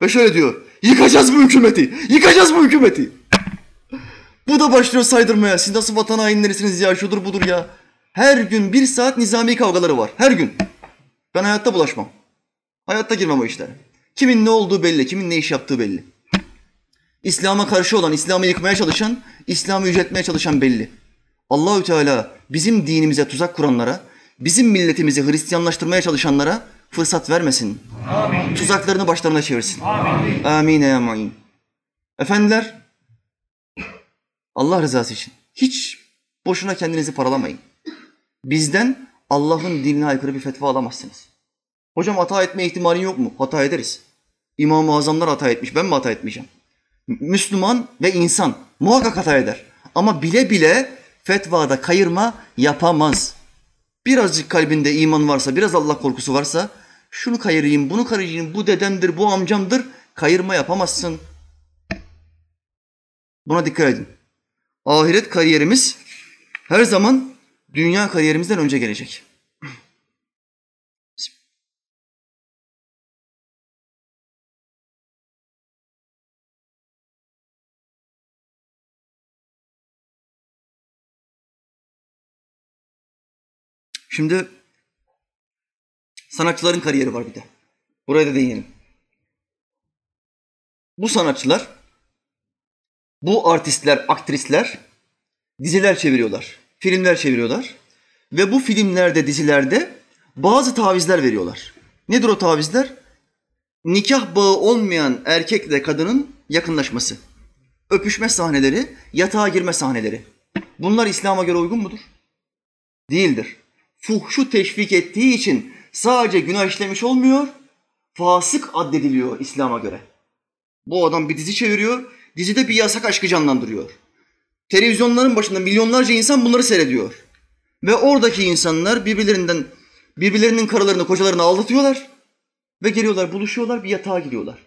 Ve şöyle diyor, yıkacağız bu hükümeti, yıkacağız bu hükümeti. Bu da başlıyor saydırmaya. Siz nasıl vatan hainlerisiniz ya, şudur budur ya. Her gün bir saat nizami kavgaları var, her gün. Ben hayatta bulaşmam. Hayatta girmem o işlere. Kimin ne olduğu belli, kimin ne iş yaptığı belli. İslam'a karşı olan, İslam'ı yıkmaya çalışan, İslam'ı yüceltmeye çalışan belli. Allahü Teala bizim dinimize tuzak kuranlara, bizim milletimizi Hristiyanlaştırmaya çalışanlara fırsat vermesin. Amin. Tuzaklarını başlarına çevirsin. Amin. Amin ya mu'in. Efendiler, Allah rızası için hiç boşuna kendinizi paralamayın. Bizden Allah'ın dinine aykırı bir fetva alamazsınız. Hocam hata etme ihtimalin yok mu? Hata ederiz. İmam-ı Azamlar hata etmiş. Ben mi hata etmeyeceğim? Müslüman ve insan muhakkak hata eder. Ama bile bile fetvada kayırma yapamaz. Birazcık kalbinde iman varsa, biraz Allah korkusu varsa şunu kayırayım, bunu kayırayım, bu dedemdir, bu amcamdır. Kayırma yapamazsın. Buna dikkat edin. Ahiret kariyerimiz her zaman dünya kariyerimizden önce gelecek. Şimdi sanatçıların kariyeri var bir de. Buraya da değinelim. Bu sanatçılar, bu artistler, aktrisler diziler çeviriyorlar, filmler çeviriyorlar. Ve bu filmlerde, dizilerde bazı tavizler veriyorlar. Nedir o tavizler? Nikah bağı olmayan erkekle kadının yakınlaşması. Öpüşme sahneleri, yatağa girme sahneleri. Bunlar İslam'a göre uygun mudur? Değildir. Fuhşu teşvik ettiği için sadece günah işlemiş olmuyor, fasık addediliyor İslam'a göre. Bu adam bir dizi çeviriyor, dizide bir yasak aşkı canlandırıyor. Televizyonların başında milyonlarca insan bunları seyrediyor. Ve oradaki insanlar birbirlerinden birbirlerinin karılarını, kocalarını aldatıyorlar ve geliyorlar, buluşuyorlar, bir yatağa gidiyorlar.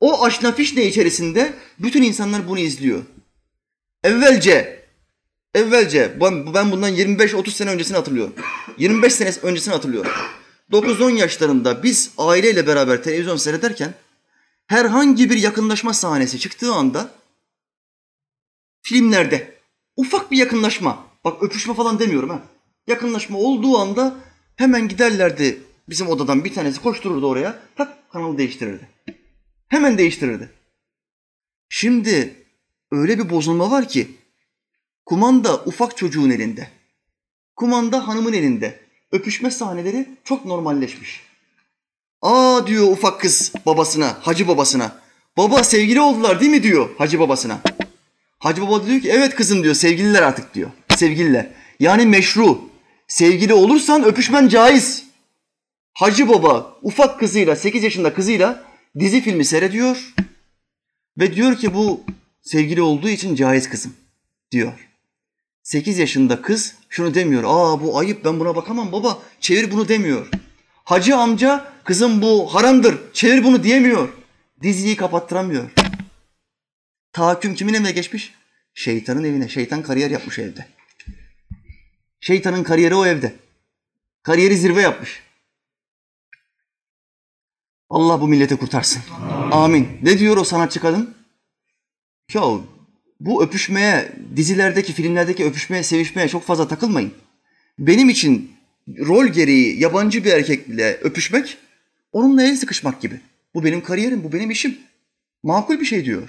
O aşna fişne içerisinde bütün insanlar bunu izliyor. Evvelce, evvelce ben bundan 25-30 sene öncesini hatırlıyorum. 25 sene öncesini hatırlıyorum. 9-10 yaşlarında biz aileyle beraber televizyon seyrederken herhangi bir yakınlaşma sahnesi çıktığı anda filmlerde ufak bir yakınlaşma, bak öpüşme falan demiyorum ha. Yakınlaşma olduğu anda hemen giderlerdi bizim odadan bir tanesi koştururdu oraya, tak kanalı değiştirirdi. Hemen değiştirirdi. Şimdi öyle bir bozulma var ki kumanda ufak çocuğun elinde. Kumanda hanımın elinde. Öpüşme sahneleri çok normalleşmiş. Aa diyor ufak kız babasına, hacı babasına. Baba sevgili oldular değil mi diyor hacı babasına. Hacı baba diyor ki evet kızım diyor sevgililer artık diyor. Sevgililer. Yani meşru. Sevgili olursan öpüşmen caiz. Hacı baba ufak kızıyla 8 yaşında kızıyla dizi filmi seyrediyor. Ve diyor ki bu sevgili olduğu için caiz kızım diyor. 8 yaşında kız şunu demiyor. Aa bu ayıp ben buna bakamam baba çevir bunu demiyor. Hacı amca kızım bu haramdır çevir bunu diyemiyor. Diziyi kapattıramıyor. Tahakküm kimin evine geçmiş? Şeytanın evine. Şeytan kariyer yapmış evde. Şeytanın kariyeri o evde. Kariyeri zirve yapmış. Allah bu milleti kurtarsın. Amin. Ne diyor o sanatçı kadın? Ya bu öpüşmeye, dizilerdeki, filmlerdeki öpüşmeye, sevişmeye çok fazla takılmayın. Benim için rol gereği yabancı bir erkekle öpüşmek, onunla el sıkışmak gibi. Bu benim kariyerim, bu benim işim. Makul bir şey diyor.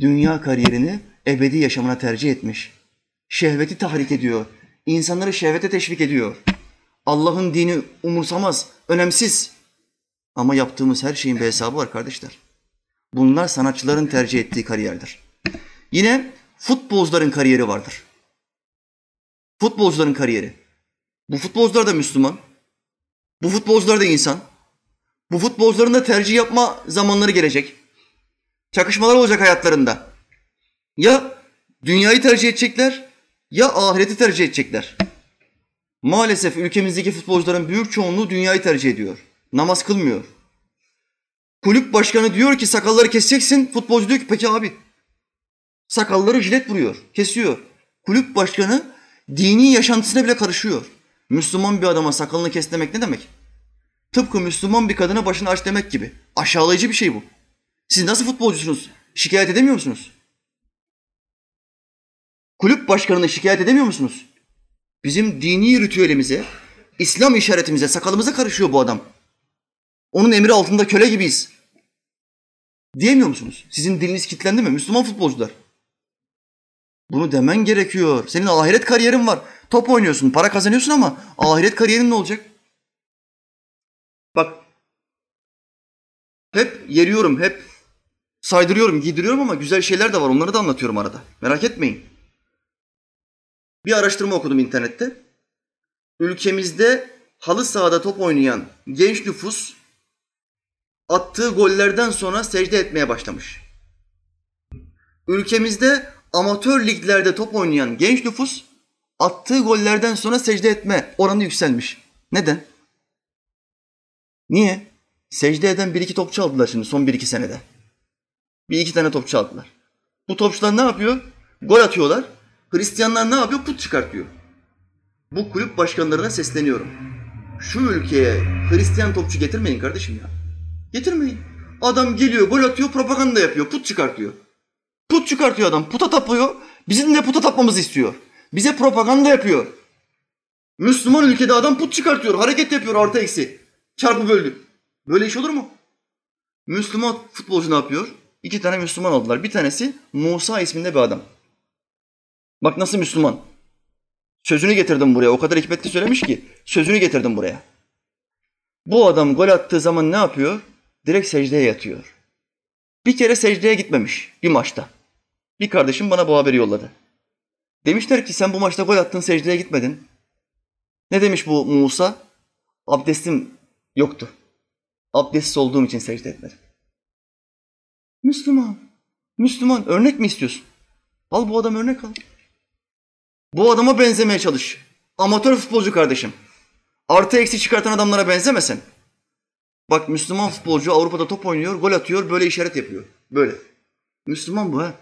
Dünya kariyerini ebedi yaşamına tercih etmiş. Şehveti tahrik ediyor. İnsanları şehvete teşvik ediyor. Allah'ın dini umursamaz, önemsiz. Ama yaptığımız her şeyin bir hesabı var kardeşler. Bunlar sanatçıların tercih ettiği kariyerdir. Yine futbolcuların kariyeri vardır. Futbolcuların kariyeri. Bu futbolcular da Müslüman. Bu futbolcular da insan. Bu futbolcuların da tercih yapma zamanları gelecek. Çakışmalar olacak hayatlarında. Ya dünyayı tercih edecekler ya ahireti tercih edecekler. Maalesef ülkemizdeki futbolcuların büyük çoğunluğu dünyayı tercih ediyor. Namaz kılmıyor. Kulüp başkanı diyor ki sakalları keseceksin. Futbolcu diyor ki peki abi. Sakalları jilet vuruyor, kesiyor. Kulüp başkanı dini yaşantısına bile karışıyor. Müslüman bir adama sakalını kes demek ne demek? Tıpkı Müslüman bir kadına başını aç demek gibi. Aşağılayıcı bir şey bu. Siz nasıl futbolcusunuz? Şikayet edemiyor musunuz? Kulüp başkanını şikayet edemiyor musunuz? Bizim dini ritüelimize, İslam işaretimize, sakalımıza karışıyor bu adam. Onun emri altında köle gibiyiz. Diyemiyor musunuz? Sizin diliniz kilitlendi mi? Müslüman futbolcular. Bunu demen gerekiyor. Senin ahiret kariyerin var. Top oynuyorsun, para kazanıyorsun ama ahiret kariyerin ne olacak? Bak, hep yeriyorum, hep saydırıyorum, giydiriyorum ama güzel şeyler de var. Onları da anlatıyorum arada. Merak etmeyin. Bir araştırma okudum internette. ülkemizde halı sahada top oynayan genç nüfus attığı gollerden sonra secde etmeye başlamış. Ülkemizde amatör liglerde top oynayan genç nüfus attığı gollerden sonra secde etme oranı yükselmiş. Neden? Niye? Secde eden bir iki topçu aldılar şimdi son bir iki senede. Bir iki tane topçu aldılar. Bu topçular ne yapıyor? Gol atıyorlar. Hristiyanlar ne yapıyor? Put çıkartıyor. Bu kulüp başkanlarına sesleniyorum. Şu ülkeye Hristiyan topçu getirmeyin kardeşim ya. Getirmeyin. Adam geliyor, gol atıyor, propaganda yapıyor, put çıkartıyor. Put çıkartıyor adam, puta tapıyor. Bizim de puta tapmamızı istiyor. Bize propaganda yapıyor. Müslüman ülkede adam put çıkartıyor, hareket yapıyor artı eksi. Çarpı böldü. Böyle iş olur mu? Müslüman futbolcu ne yapıyor? İki tane Müslüman aldılar. Bir tanesi Musa isminde bir adam. Bak nasıl Müslüman. Sözünü getirdim buraya. O kadar hikmetli söylemiş ki sözünü getirdim buraya. Bu adam gol attığı zaman ne yapıyor? Direkt secdeye yatıyor. Bir kere secdeye gitmemiş bir maçta. Bir kardeşim bana bu haberi yolladı. Demişler ki sen bu maçta gol attın secdeye gitmedin. Ne demiş bu Musa? Abdestim yoktu. Abdestsiz olduğum için secde etmedim. Müslüman. Müslüman. Örnek mi istiyorsun? Al bu adam örnek al. Bu adama benzemeye çalış. Amatör futbolcu kardeşim. Artı eksi çıkartan adamlara benzemesin. Bak Müslüman futbolcu Avrupa'da top oynuyor, gol atıyor, böyle işaret yapıyor. Böyle. Müslüman bu ha.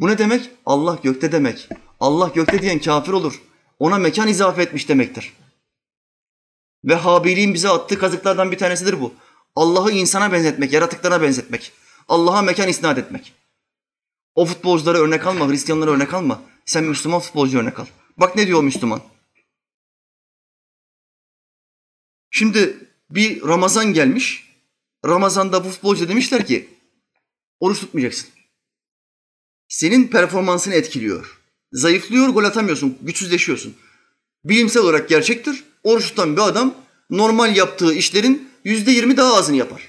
Bu ne demek? Allah gökte demek. Allah gökte diyen kafir olur. Ona mekan izafe etmiş demektir. Ve Habiliğin bize attığı kazıklardan bir tanesidir bu. Allah'ı insana benzetmek, yaratıklarına benzetmek. Allah'a mekan isnat etmek. O futbolculara örnek alma, Hristiyanlara örnek alma. Sen Müslüman futbolcu örnek al. Bak ne diyor Müslüman. Şimdi bir Ramazan gelmiş. Ramazan'da bu futbolcu demişler ki oruç tutmayacaksın. Senin performansını etkiliyor. Zayıflıyor, gol atamıyorsun, güçsüzleşiyorsun. Bilimsel olarak gerçektir. Oruç tutan bir adam normal yaptığı işlerin yüzde yirmi daha azını yapar.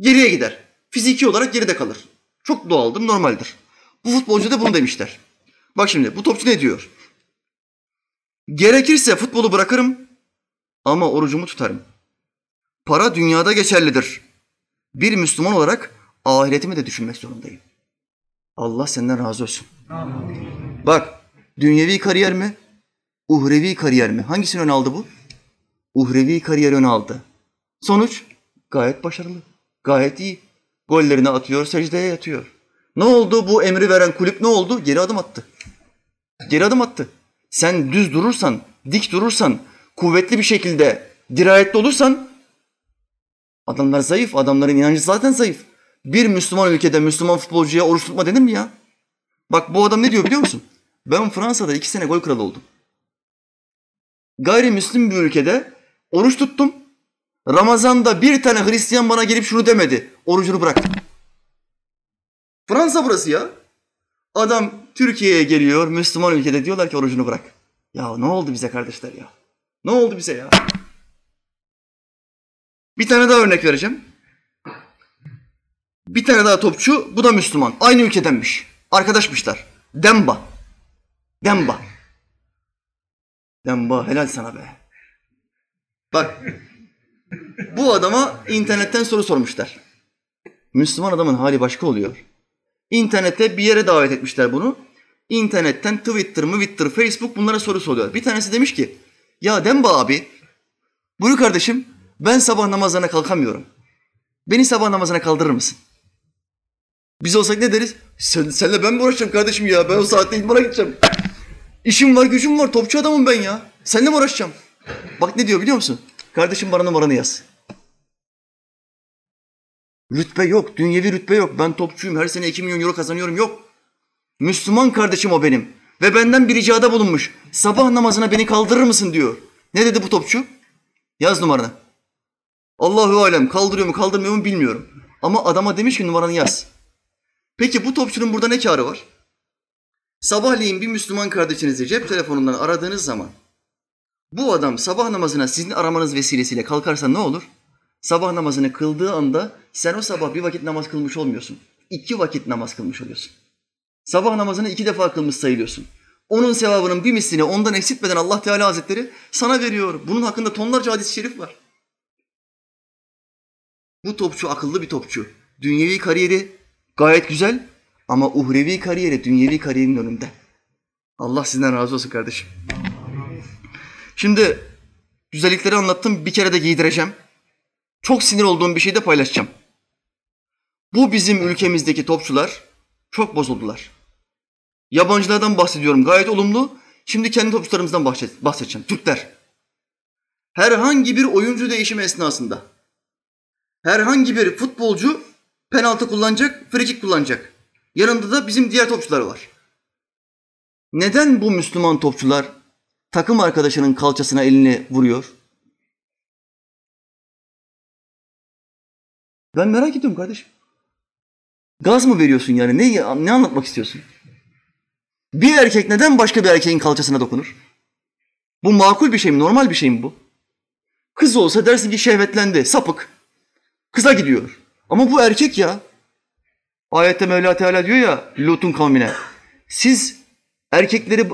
Geriye gider. Fiziki olarak geride kalır. Çok doğaldır, normaldir. Bu futbolcu da bunu demişler. Bak şimdi bu topçu ne diyor? Gerekirse futbolu bırakırım ama orucumu tutarım. Para dünyada geçerlidir. Bir Müslüman olarak ahiretimi de düşünmek zorundayım. Allah senden razı olsun. Bak dünyevi kariyer mi? Uhrevi kariyer mi? Hangisini ön aldı bu? Uhrevi kariyer ön aldı. Sonuç gayet başarılı. Gayet iyi. Gollerini atıyor, secdeye yatıyor. Ne oldu bu emri veren kulüp ne oldu? Geri adım attı. Geri adım attı. Sen düz durursan, dik durursan, kuvvetli bir şekilde dirayetli olursan adamlar zayıf. Adamların inancı zaten zayıf. Bir Müslüman ülkede Müslüman futbolcuya oruç tutma denir mi ya? Bak bu adam ne diyor biliyor musun? Ben Fransa'da iki sene gol kralı oldum. Gayrimüslim bir ülkede oruç tuttum. Ramazan'da bir tane Hristiyan bana gelip şunu demedi. Orucunu bırak. Fransa burası ya. Adam Türkiye'ye geliyor, Müslüman ülkede diyorlar ki orucunu bırak. Ya ne oldu bize kardeşler ya? Ne oldu bize ya? Bir tane daha örnek vereceğim. Bir tane daha topçu, bu da Müslüman. Aynı ülkedenmiş. Arkadaşmışlar. Demba. Demba. Demba helal sana be. Bak. Bu adama internetten soru sormuşlar. Müslüman adamın hali başka oluyor. İnternette bir yere davet etmişler bunu. İnternetten Twitter, Twitter, Facebook bunlara soru soruyor. Bir tanesi demiş ki, ya Demba abi, buyur kardeşim, ben sabah namazına kalkamıyorum. Beni sabah namazına kaldırır mısın? Biz olsak ne deriz? Sen, senle ben mi uğraşacağım kardeşim ya? Ben o saatte idmana gideceğim. İşim var, gücüm var, topçu adamım ben ya. Seninle mi uğraşacağım? Bak ne diyor biliyor musun? Kardeşim bana numaranı yaz. Rütbe yok, dünyevi rütbe yok. Ben topçuyum, her sene 2 milyon euro kazanıyorum yok. Müslüman kardeşim o benim. Ve benden bir ricada bulunmuş. Sabah namazına beni kaldırır mısın diyor. Ne dedi bu topçu? Yaz numaranı. Allahu alem kaldırıyor mu kaldırmıyor mu bilmiyorum. Ama adama demiş ki numaranı yaz. Peki bu topçunun burada ne karı var? Sabahleyin bir Müslüman kardeşinizi cep telefonundan aradığınız zaman bu adam sabah namazına sizin aramanız vesilesiyle kalkarsa ne olur? Sabah namazını kıldığı anda sen o sabah bir vakit namaz kılmış olmuyorsun. İki vakit namaz kılmış oluyorsun. Sabah namazını iki defa kılmış sayılıyorsun. Onun sevabının bir mislini ondan eksiltmeden Allah Teala Hazretleri sana veriyor. Bunun hakkında tonlarca hadis-i şerif var. Bu topçu akıllı bir topçu. Dünyevi kariyeri gayet güzel ama uhrevi kariyeri dünyevi kariyerin önünde. Allah sizden razı olsun kardeşim. Şimdi güzellikleri anlattım. Bir kere de giydireceğim. Çok sinir olduğum bir şey de paylaşacağım. Bu bizim ülkemizdeki topçular çok bozuldular. Yabancılardan bahsediyorum gayet olumlu. Şimdi kendi topçularımızdan bahsedeceğim. Türkler. Herhangi bir oyuncu değişimi esnasında herhangi bir futbolcu penaltı kullanacak, frikik kullanacak. Yanında da bizim diğer topçular var. Neden bu Müslüman topçular takım arkadaşının kalçasına elini vuruyor? Ben merak ediyorum kardeşim. Gaz mı veriyorsun yani? Ne, ne anlatmak istiyorsun? Bir erkek neden başka bir erkeğin kalçasına dokunur? Bu makul bir şey mi? Normal bir şey mi bu? Kız olsa dersin ki şehvetlendi, sapık. Kıza gidiyor. Ama bu erkek ya. Ayette Mevla Teala diyor ya Lut'un kavmine. Siz erkekleri,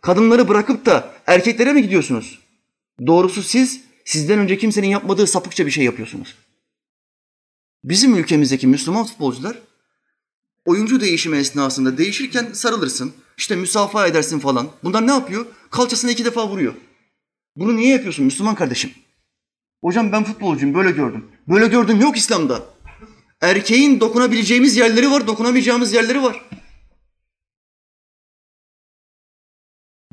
kadınları bırakıp da erkeklere mi gidiyorsunuz? Doğrusu siz sizden önce kimsenin yapmadığı sapıkça bir şey yapıyorsunuz. Bizim ülkemizdeki Müslüman futbolcular oyuncu değişimi esnasında değişirken sarılırsın. işte müsafaha edersin falan. Bunlar ne yapıyor? Kalçasına iki defa vuruyor. Bunu niye yapıyorsun Müslüman kardeşim? Hocam ben futbolcuyum böyle gördüm. Böyle gördüm yok İslam'da. Erkeğin dokunabileceğimiz yerleri var, dokunamayacağımız yerleri var.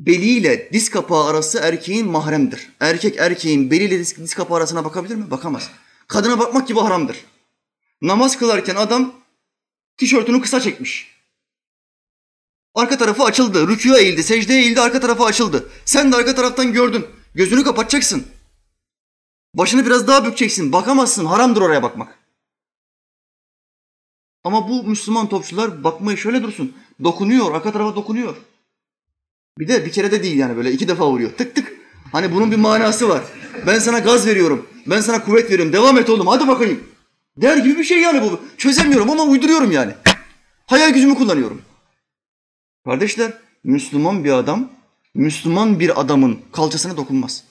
Beliyle diz kapağı arası erkeğin mahremdir. Erkek erkeğin beliyle diz, diz kapağı arasına bakabilir mi? Bakamaz. Kadına bakmak gibi haramdır. Namaz kılarken adam tişörtünü kısa çekmiş. Arka tarafı açıldı. Rüküye eğildi, secdeye eğildi, arka tarafı açıldı. Sen de arka taraftan gördün. Gözünü kapatacaksın. Başını biraz daha bükeceksin. Bakamazsın. Haramdır oraya bakmak. Ama bu Müslüman topçular bakmayı şöyle dursun. Dokunuyor. Arka tarafa dokunuyor. Bir de bir kere de değil yani böyle iki defa vuruyor. Tık tık. Hani bunun bir manası var. Ben sana gaz veriyorum. Ben sana kuvvet veriyorum. Devam et oğlum. Hadi bakayım. Der gibi bir şey yani bu. Çözemiyorum ama uyduruyorum yani. Hayal gücümü kullanıyorum. Kardeşler, Müslüman bir adam, Müslüman bir adamın kalçasına dokunmaz.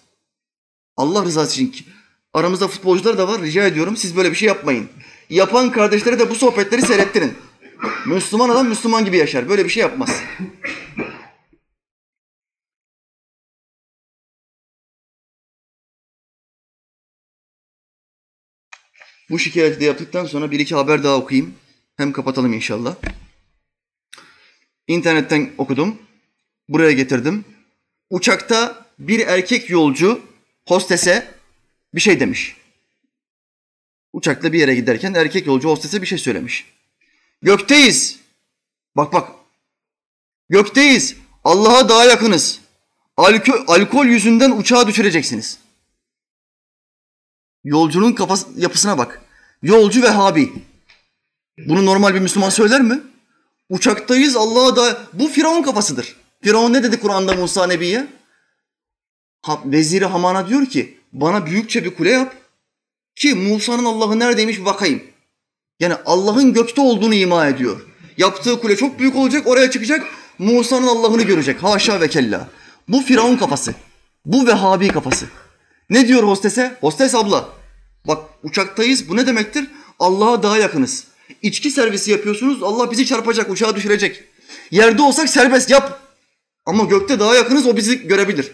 Allah rızası için aramızda futbolcular da var. Rica ediyorum siz böyle bir şey yapmayın. Yapan kardeşlere de bu sohbetleri seyrettirin. Müslüman adam Müslüman gibi yaşar. Böyle bir şey yapmaz. Bu şikayeti de yaptıktan sonra bir iki haber daha okuyayım. Hem kapatalım inşallah. İnternetten okudum. Buraya getirdim. Uçakta bir erkek yolcu hostese bir şey demiş. Uçakla bir yere giderken erkek yolcu hostese bir şey söylemiş. Gökteyiz. Bak bak. Gökteyiz. Allah'a daha yakınız. Alkol, alkol yüzünden uçağı düşüreceksiniz. Yolcunun kafası, yapısına bak. Yolcu Vehhabi. Bunu normal bir Müslüman söyler mi? Uçaktayız Allah'a da... Bu Firavun kafasıdır. Firavun ne dedi Kur'an'da Musa Nebi'ye? Ha, Veziri Haman'a diyor ki bana büyükçe bir kule yap ki Musa'nın Allah'ı neredeymiş bakayım. Yani Allah'ın gökte olduğunu ima ediyor. Yaptığı kule çok büyük olacak oraya çıkacak Musa'nın Allah'ını görecek. Haşa ve kella. Bu Firavun kafası. Bu Vehhabi kafası. Ne diyor hostese? Hostes abla. Bak uçaktayız bu ne demektir? Allah'a daha yakınız. İçki servisi yapıyorsunuz Allah bizi çarpacak uçağı düşürecek. Yerde olsak serbest yap. Ama gökte daha yakınız o bizi görebilir.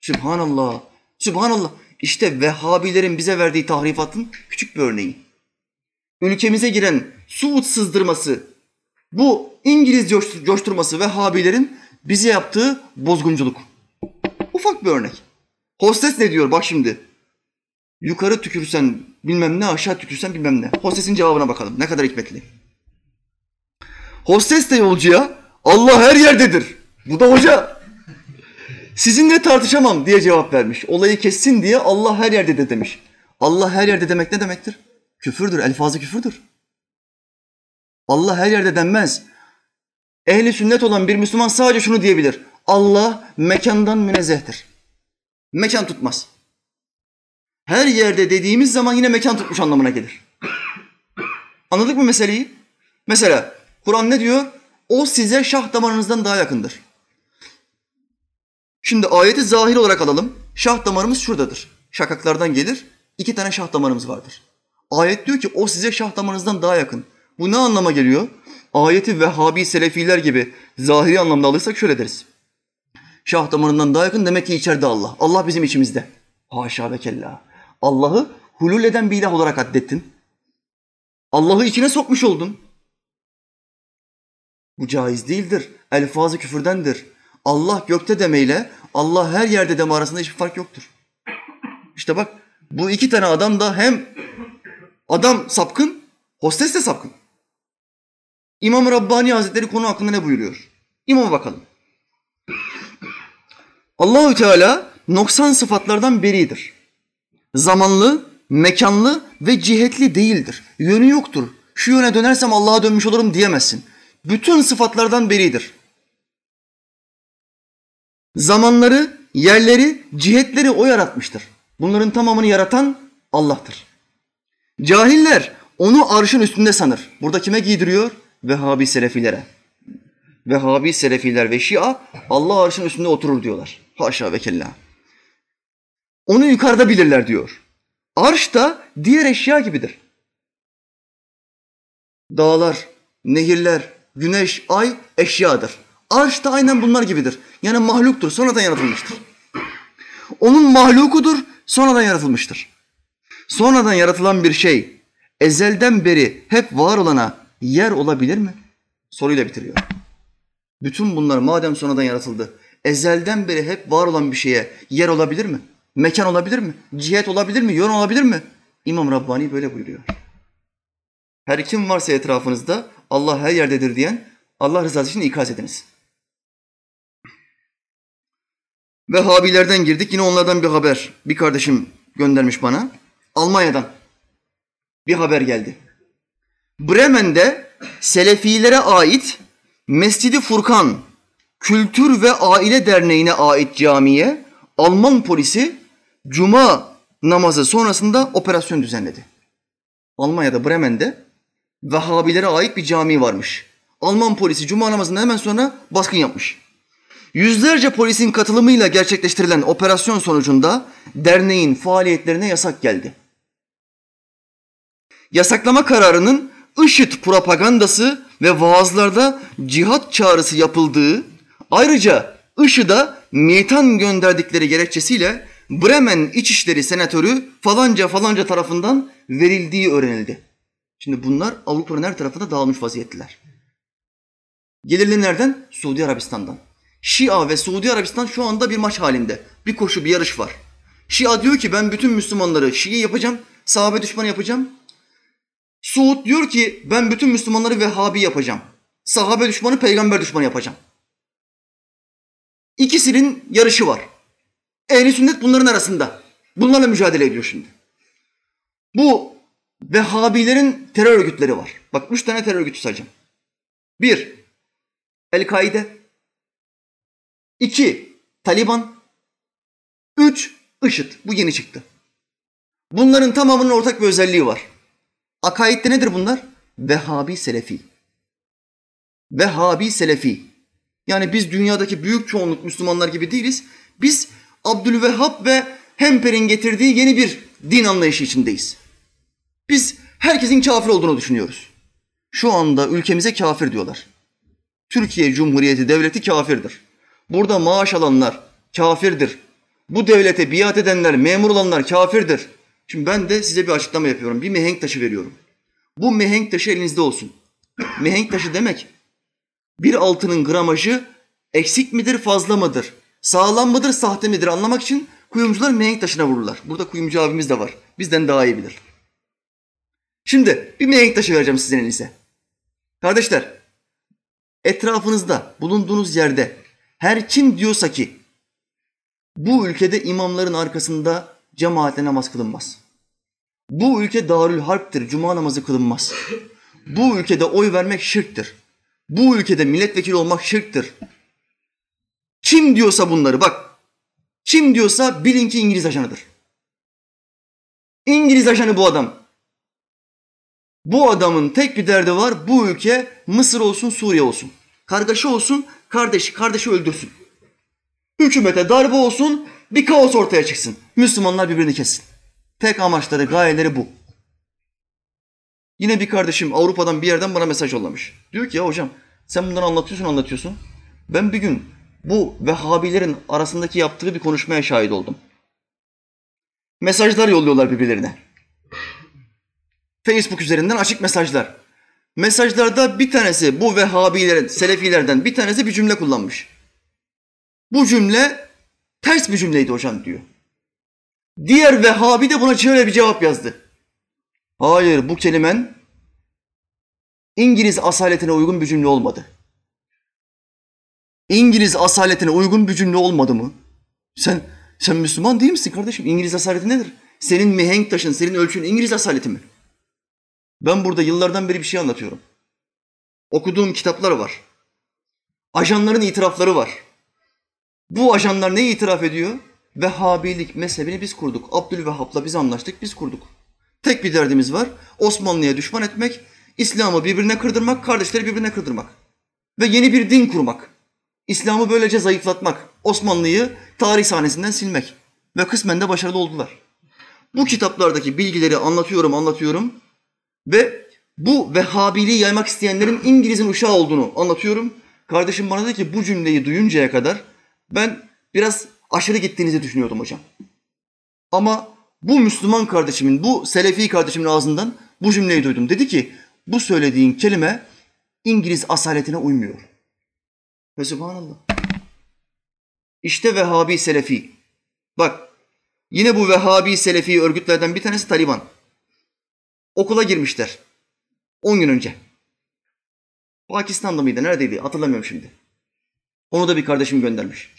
Sübhanallah. Sübhanallah. İşte Vehhabilerin bize verdiği tahrifatın küçük bir örneği. Ülkemize giren Suud sızdırması, bu İngiliz coşturması Vehhabilerin bize yaptığı bozgunculuk. Ufak bir örnek. Hostes ne diyor bak şimdi. Yukarı tükürsen bilmem ne aşağı tükürsen bilmem ne. Hostesin cevabına bakalım ne kadar hikmetli. Hostes de yolcuya Allah her yerdedir. Bu da hoca. Sizinle tartışamam diye cevap vermiş. Olayı kessin diye Allah her yerde de demiş. Allah her yerde demek ne demektir? Küfürdür, elfazı küfürdür. Allah her yerde denmez. Ehli sünnet olan bir Müslüman sadece şunu diyebilir. Allah mekandan münezzehtir. Mekan tutmaz. Her yerde dediğimiz zaman yine mekan tutmuş anlamına gelir. Anladık mı meseleyi? Mesela Kur'an ne diyor? O size şah damarınızdan daha yakındır. Şimdi ayeti zahir olarak alalım. Şah damarımız şuradadır. Şakaklardan gelir. İki tane şah damarımız vardır. Ayet diyor ki o size şah damarınızdan daha yakın. Bu ne anlama geliyor? Ayeti Vehhabi Selefiler gibi zahiri anlamda alırsak şöyle deriz. Şah damarından daha yakın demek ki içeride Allah. Allah bizim içimizde. Haşa ve kella. Allah'ı hulul eden bir ilah olarak addettin. Allah'ı içine sokmuş oldun. Bu caiz değildir. Elfazı küfürdendir. Allah gökte demeyle Allah her yerde deme arasında hiçbir fark yoktur. İşte bak bu iki tane adam da hem adam sapkın, hostes de sapkın. İmam Rabbani Hazretleri konu hakkında ne buyuruyor? İmama bakalım. Allahü Teala noksan sıfatlardan beridir. Zamanlı, mekanlı ve cihetli değildir. Yönü yoktur. Şu yöne dönersem Allah'a dönmüş olurum diyemezsin. Bütün sıfatlardan beridir. Zamanları, yerleri, cihetleri o yaratmıştır. Bunların tamamını yaratan Allah'tır. Cahiller onu arşın üstünde sanır. Burada kime giydiriyor? Vehhabi Selefilere. Vehhabi Selefiler ve Şia Allah arşın üstünde oturur diyorlar. Haşa ve kella. Onu yukarıda bilirler diyor. Arş da diğer eşya gibidir. Dağlar, nehirler, güneş, ay eşyadır. Arş da aynen bunlar gibidir. Yani mahluktur, sonradan yaratılmıştır. Onun mahlukudur, sonradan yaratılmıştır. Sonradan yaratılan bir şey ezelden beri hep var olana yer olabilir mi? Soruyla bitiriyor. Bütün bunlar madem sonradan yaratıldı, ezelden beri hep var olan bir şeye yer olabilir mi? Mekan olabilir mi? Cihet olabilir mi? Yön olabilir mi? İmam Rabbani böyle buyuruyor. Her kim varsa etrafınızda Allah her yerdedir diyen Allah rızası için ikaz ediniz. Vehhabilerden girdik. Yine onlardan bir haber. Bir kardeşim göndermiş bana. Almanya'dan bir haber geldi. Bremen'de Selefilere ait Mescidi Furkan Kültür ve Aile Derneği'ne ait camiye Alman polisi Cuma namazı sonrasında operasyon düzenledi. Almanya'da Bremen'de Vehhabilere ait bir cami varmış. Alman polisi Cuma namazından hemen sonra baskın yapmış. Yüzlerce polisin katılımıyla gerçekleştirilen operasyon sonucunda derneğin faaliyetlerine yasak geldi. Yasaklama kararının IŞİD propagandası ve vaazlarda cihat çağrısı yapıldığı, ayrıca IŞİD'e mitan gönderdikleri gerekçesiyle Bremen İçişleri Senatörü falanca falanca tarafından verildiği öğrenildi. Şimdi bunlar Avrupa'nın her tarafında dağılmış vaziyetteler. Gelirli nereden? Suudi Arabistan'dan. Şia ve Suudi Arabistan şu anda bir maç halinde. Bir koşu, bir yarış var. Şia diyor ki ben bütün Müslümanları Şii yapacağım, sahabe düşmanı yapacağım. Suud diyor ki ben bütün Müslümanları Vehhabi yapacağım. Sahabe düşmanı, peygamber düşmanı yapacağım. İkisinin yarışı var. Ehli sünnet bunların arasında. Bunlarla mücadele ediyor şimdi. Bu Vehhabilerin terör örgütleri var. Bak üç tane terör örgütü sayacağım. Bir, El-Kaide. İki, Taliban. Üç, IŞİD. Bu yeni çıktı. Bunların tamamının ortak bir özelliği var. Akaidde nedir bunlar? Vehhabi Selefi. Vehhabi Selefi. Yani biz dünyadaki büyük çoğunluk Müslümanlar gibi değiliz. Biz Abdülvehhab ve Hemper'in getirdiği yeni bir din anlayışı içindeyiz. Biz herkesin kafir olduğunu düşünüyoruz. Şu anda ülkemize kafir diyorlar. Türkiye Cumhuriyeti devleti kafirdir. Burada maaş alanlar kafirdir. Bu devlete biat edenler, memur olanlar kafirdir. Şimdi ben de size bir açıklama yapıyorum. Bir mihenk taşı veriyorum. Bu mihenk taşı elinizde olsun. Mihenk taşı demek bir altının gramajı eksik midir, fazla mıdır? Sağlam mıdır, sahte midir anlamak için kuyumcular mihenk taşına vururlar. Burada kuyumcu abimiz de var. Bizden daha iyi bilir. Şimdi bir mihenk taşı vereceğim sizin elinize. Kardeşler, etrafınızda, bulunduğunuz yerde her kim diyorsa ki bu ülkede imamların arkasında cemaatle namaz kılınmaz. Bu ülke darül harptir, cuma namazı kılınmaz. Bu ülkede oy vermek şirktir. Bu ülkede milletvekili olmak şirktir. Kim diyorsa bunları bak. Kim diyorsa bilin ki İngiliz ajanıdır. İngiliz ajanı bu adam. Bu adamın tek bir derdi var. Bu ülke Mısır olsun, Suriye olsun. Kardeşi olsun, kardeşi, kardeşi öldürsün. Hükümete darbe olsun, bir kaos ortaya çıksın. Müslümanlar birbirini kessin. Tek amaçları, gayeleri bu. Yine bir kardeşim Avrupa'dan bir yerden bana mesaj yollamış. Diyor ki ya hocam sen bunları anlatıyorsun anlatıyorsun. Ben bir gün bu Vehhabilerin arasındaki yaptığı bir konuşmaya şahit oldum. Mesajlar yolluyorlar birbirlerine. Facebook üzerinden açık mesajlar. Mesajlarda bir tanesi bu Vehhabilerin, Selefilerden bir tanesi bir cümle kullanmış. Bu cümle ters bir cümleydi hocam diyor. Diğer Vehhabi de buna şöyle bir cevap yazdı. Hayır bu kelimen İngiliz asaletine uygun bir cümle olmadı. İngiliz asaletine uygun bir cümle olmadı mı? Sen sen Müslüman değil misin kardeşim? İngiliz asaleti nedir? Senin mihenk taşın, senin ölçün İngiliz asaleti mi? Ben burada yıllardan beri bir şey anlatıyorum. Okuduğum kitaplar var. Ajanların itirafları var. Bu ajanlar ne itiraf ediyor? Vehhabilik mezhebini biz kurduk. Abdülvehhab'la biz anlaştık, biz kurduk. Tek bir derdimiz var. Osmanlı'ya düşman etmek, İslam'ı birbirine kırdırmak, kardeşleri birbirine kırdırmak. Ve yeni bir din kurmak. İslam'ı böylece zayıflatmak. Osmanlı'yı tarih sahnesinden silmek. Ve kısmen de başarılı oldular. Bu kitaplardaki bilgileri anlatıyorum, anlatıyorum. Ve bu Vehhabiliği yaymak isteyenlerin İngiliz'in uşağı olduğunu anlatıyorum. Kardeşim bana dedi ki bu cümleyi duyuncaya kadar ben biraz aşırı gittiğinizi düşünüyordum hocam. Ama bu Müslüman kardeşimin, bu Selefi kardeşimin ağzından bu cümleyi duydum. Dedi ki bu söylediğin kelime İngiliz asaletine uymuyor. Ve subhanallah. İşte Vehhabi Selefi. Bak yine bu Vehhabi Selefi örgütlerden bir tanesi Taliban. Okula girmişler. 10 gün önce. Pakistan'da mıydı? Neredeydi? Hatırlamıyorum şimdi. Onu da bir kardeşim göndermiş.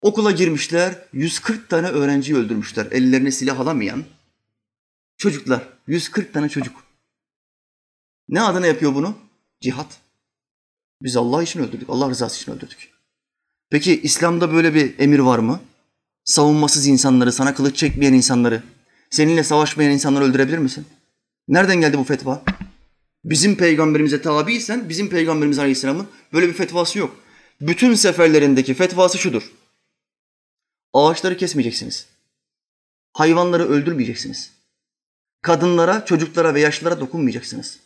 Okula girmişler, 140 tane öğrenciyi öldürmüşler. Ellerine silah alamayan çocuklar. 140 tane çocuk. Ne adına yapıyor bunu? Cihat. Biz Allah için öldürdük, Allah rızası için öldürdük. Peki İslam'da böyle bir emir var mı? Savunmasız insanları, sana kılıç çekmeyen insanları, seninle savaşmayan insanları öldürebilir misin? Nereden geldi bu fetva? Bizim peygamberimize tabiysen, bizim peygamberimiz aleyhisselamın böyle bir fetvası yok. Bütün seferlerindeki fetvası şudur. Ağaçları kesmeyeceksiniz. Hayvanları öldürmeyeceksiniz. Kadınlara, çocuklara ve yaşlılara dokunmayacaksınız.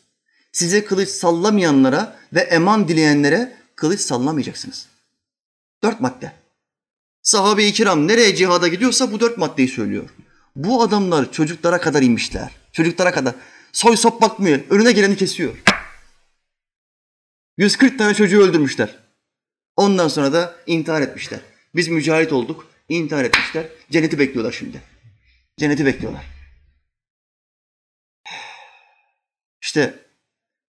Size kılıç sallamayanlara ve eman dileyenlere kılıç sallamayacaksınız. Dört madde. Sahabe-i kiram nereye cihada gidiyorsa bu dört maddeyi söylüyor. Bu adamlar çocuklara kadar inmişler. Çocuklara kadar. Soy sop bakmıyor. Önüne geleni kesiyor. 140 tane çocuğu öldürmüşler. Ondan sonra da intihar etmişler. Biz mücahit olduk. intihar etmişler. Cenneti bekliyorlar şimdi. Cenneti bekliyorlar. İşte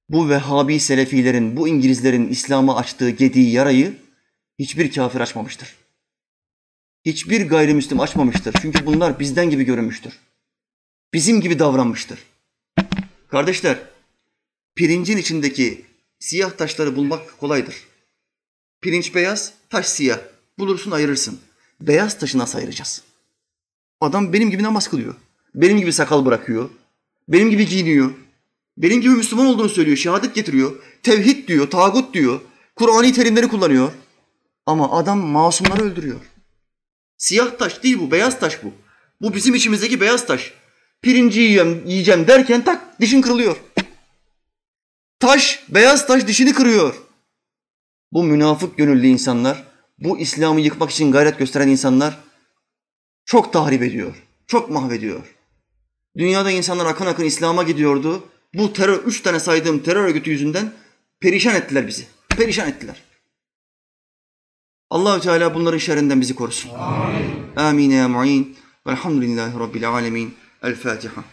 bu Vehhabi Selefilerin, bu İngilizlerin İslam'a açtığı gediği yarayı hiçbir kafir açmamıştır. Hiçbir gayrimüslim açmamıştır. Çünkü bunlar bizden gibi görünmüştür. Bizim gibi davranmıştır. Kardeşler, pirincin içindeki siyah taşları bulmak kolaydır. Pirinç beyaz, taş siyah. Bulursun ayırırsın. Beyaz taşı nasıl ayıracağız? Adam benim gibi namaz kılıyor. Benim gibi sakal bırakıyor. Benim gibi giyiniyor. Benim gibi Müslüman olduğunu söylüyor. Şehadet getiriyor. Tevhid diyor, tağut diyor. Kur'ani terimleri kullanıyor. Ama adam masumları öldürüyor. Siyah taş değil bu, beyaz taş bu. Bu bizim içimizdeki beyaz taş. Pirinci yiyeceğim, yiyeceğim derken tak dişin kırılıyor. Taş, beyaz taş dişini kırıyor. Bu münafık gönüllü insanlar, bu İslam'ı yıkmak için gayret gösteren insanlar çok tahrip ediyor, çok mahvediyor. Dünyada insanlar akın akın İslam'a gidiyordu. Bu terör, üç tane saydığım terör örgütü yüzünden perişan ettiler bizi. Perişan ettiler. Allahü Teala bunların şerrinden bizi korusun. Amin. Amin ya mu'in. Velhamdülillahi Rabbil alemin. El Fatiha.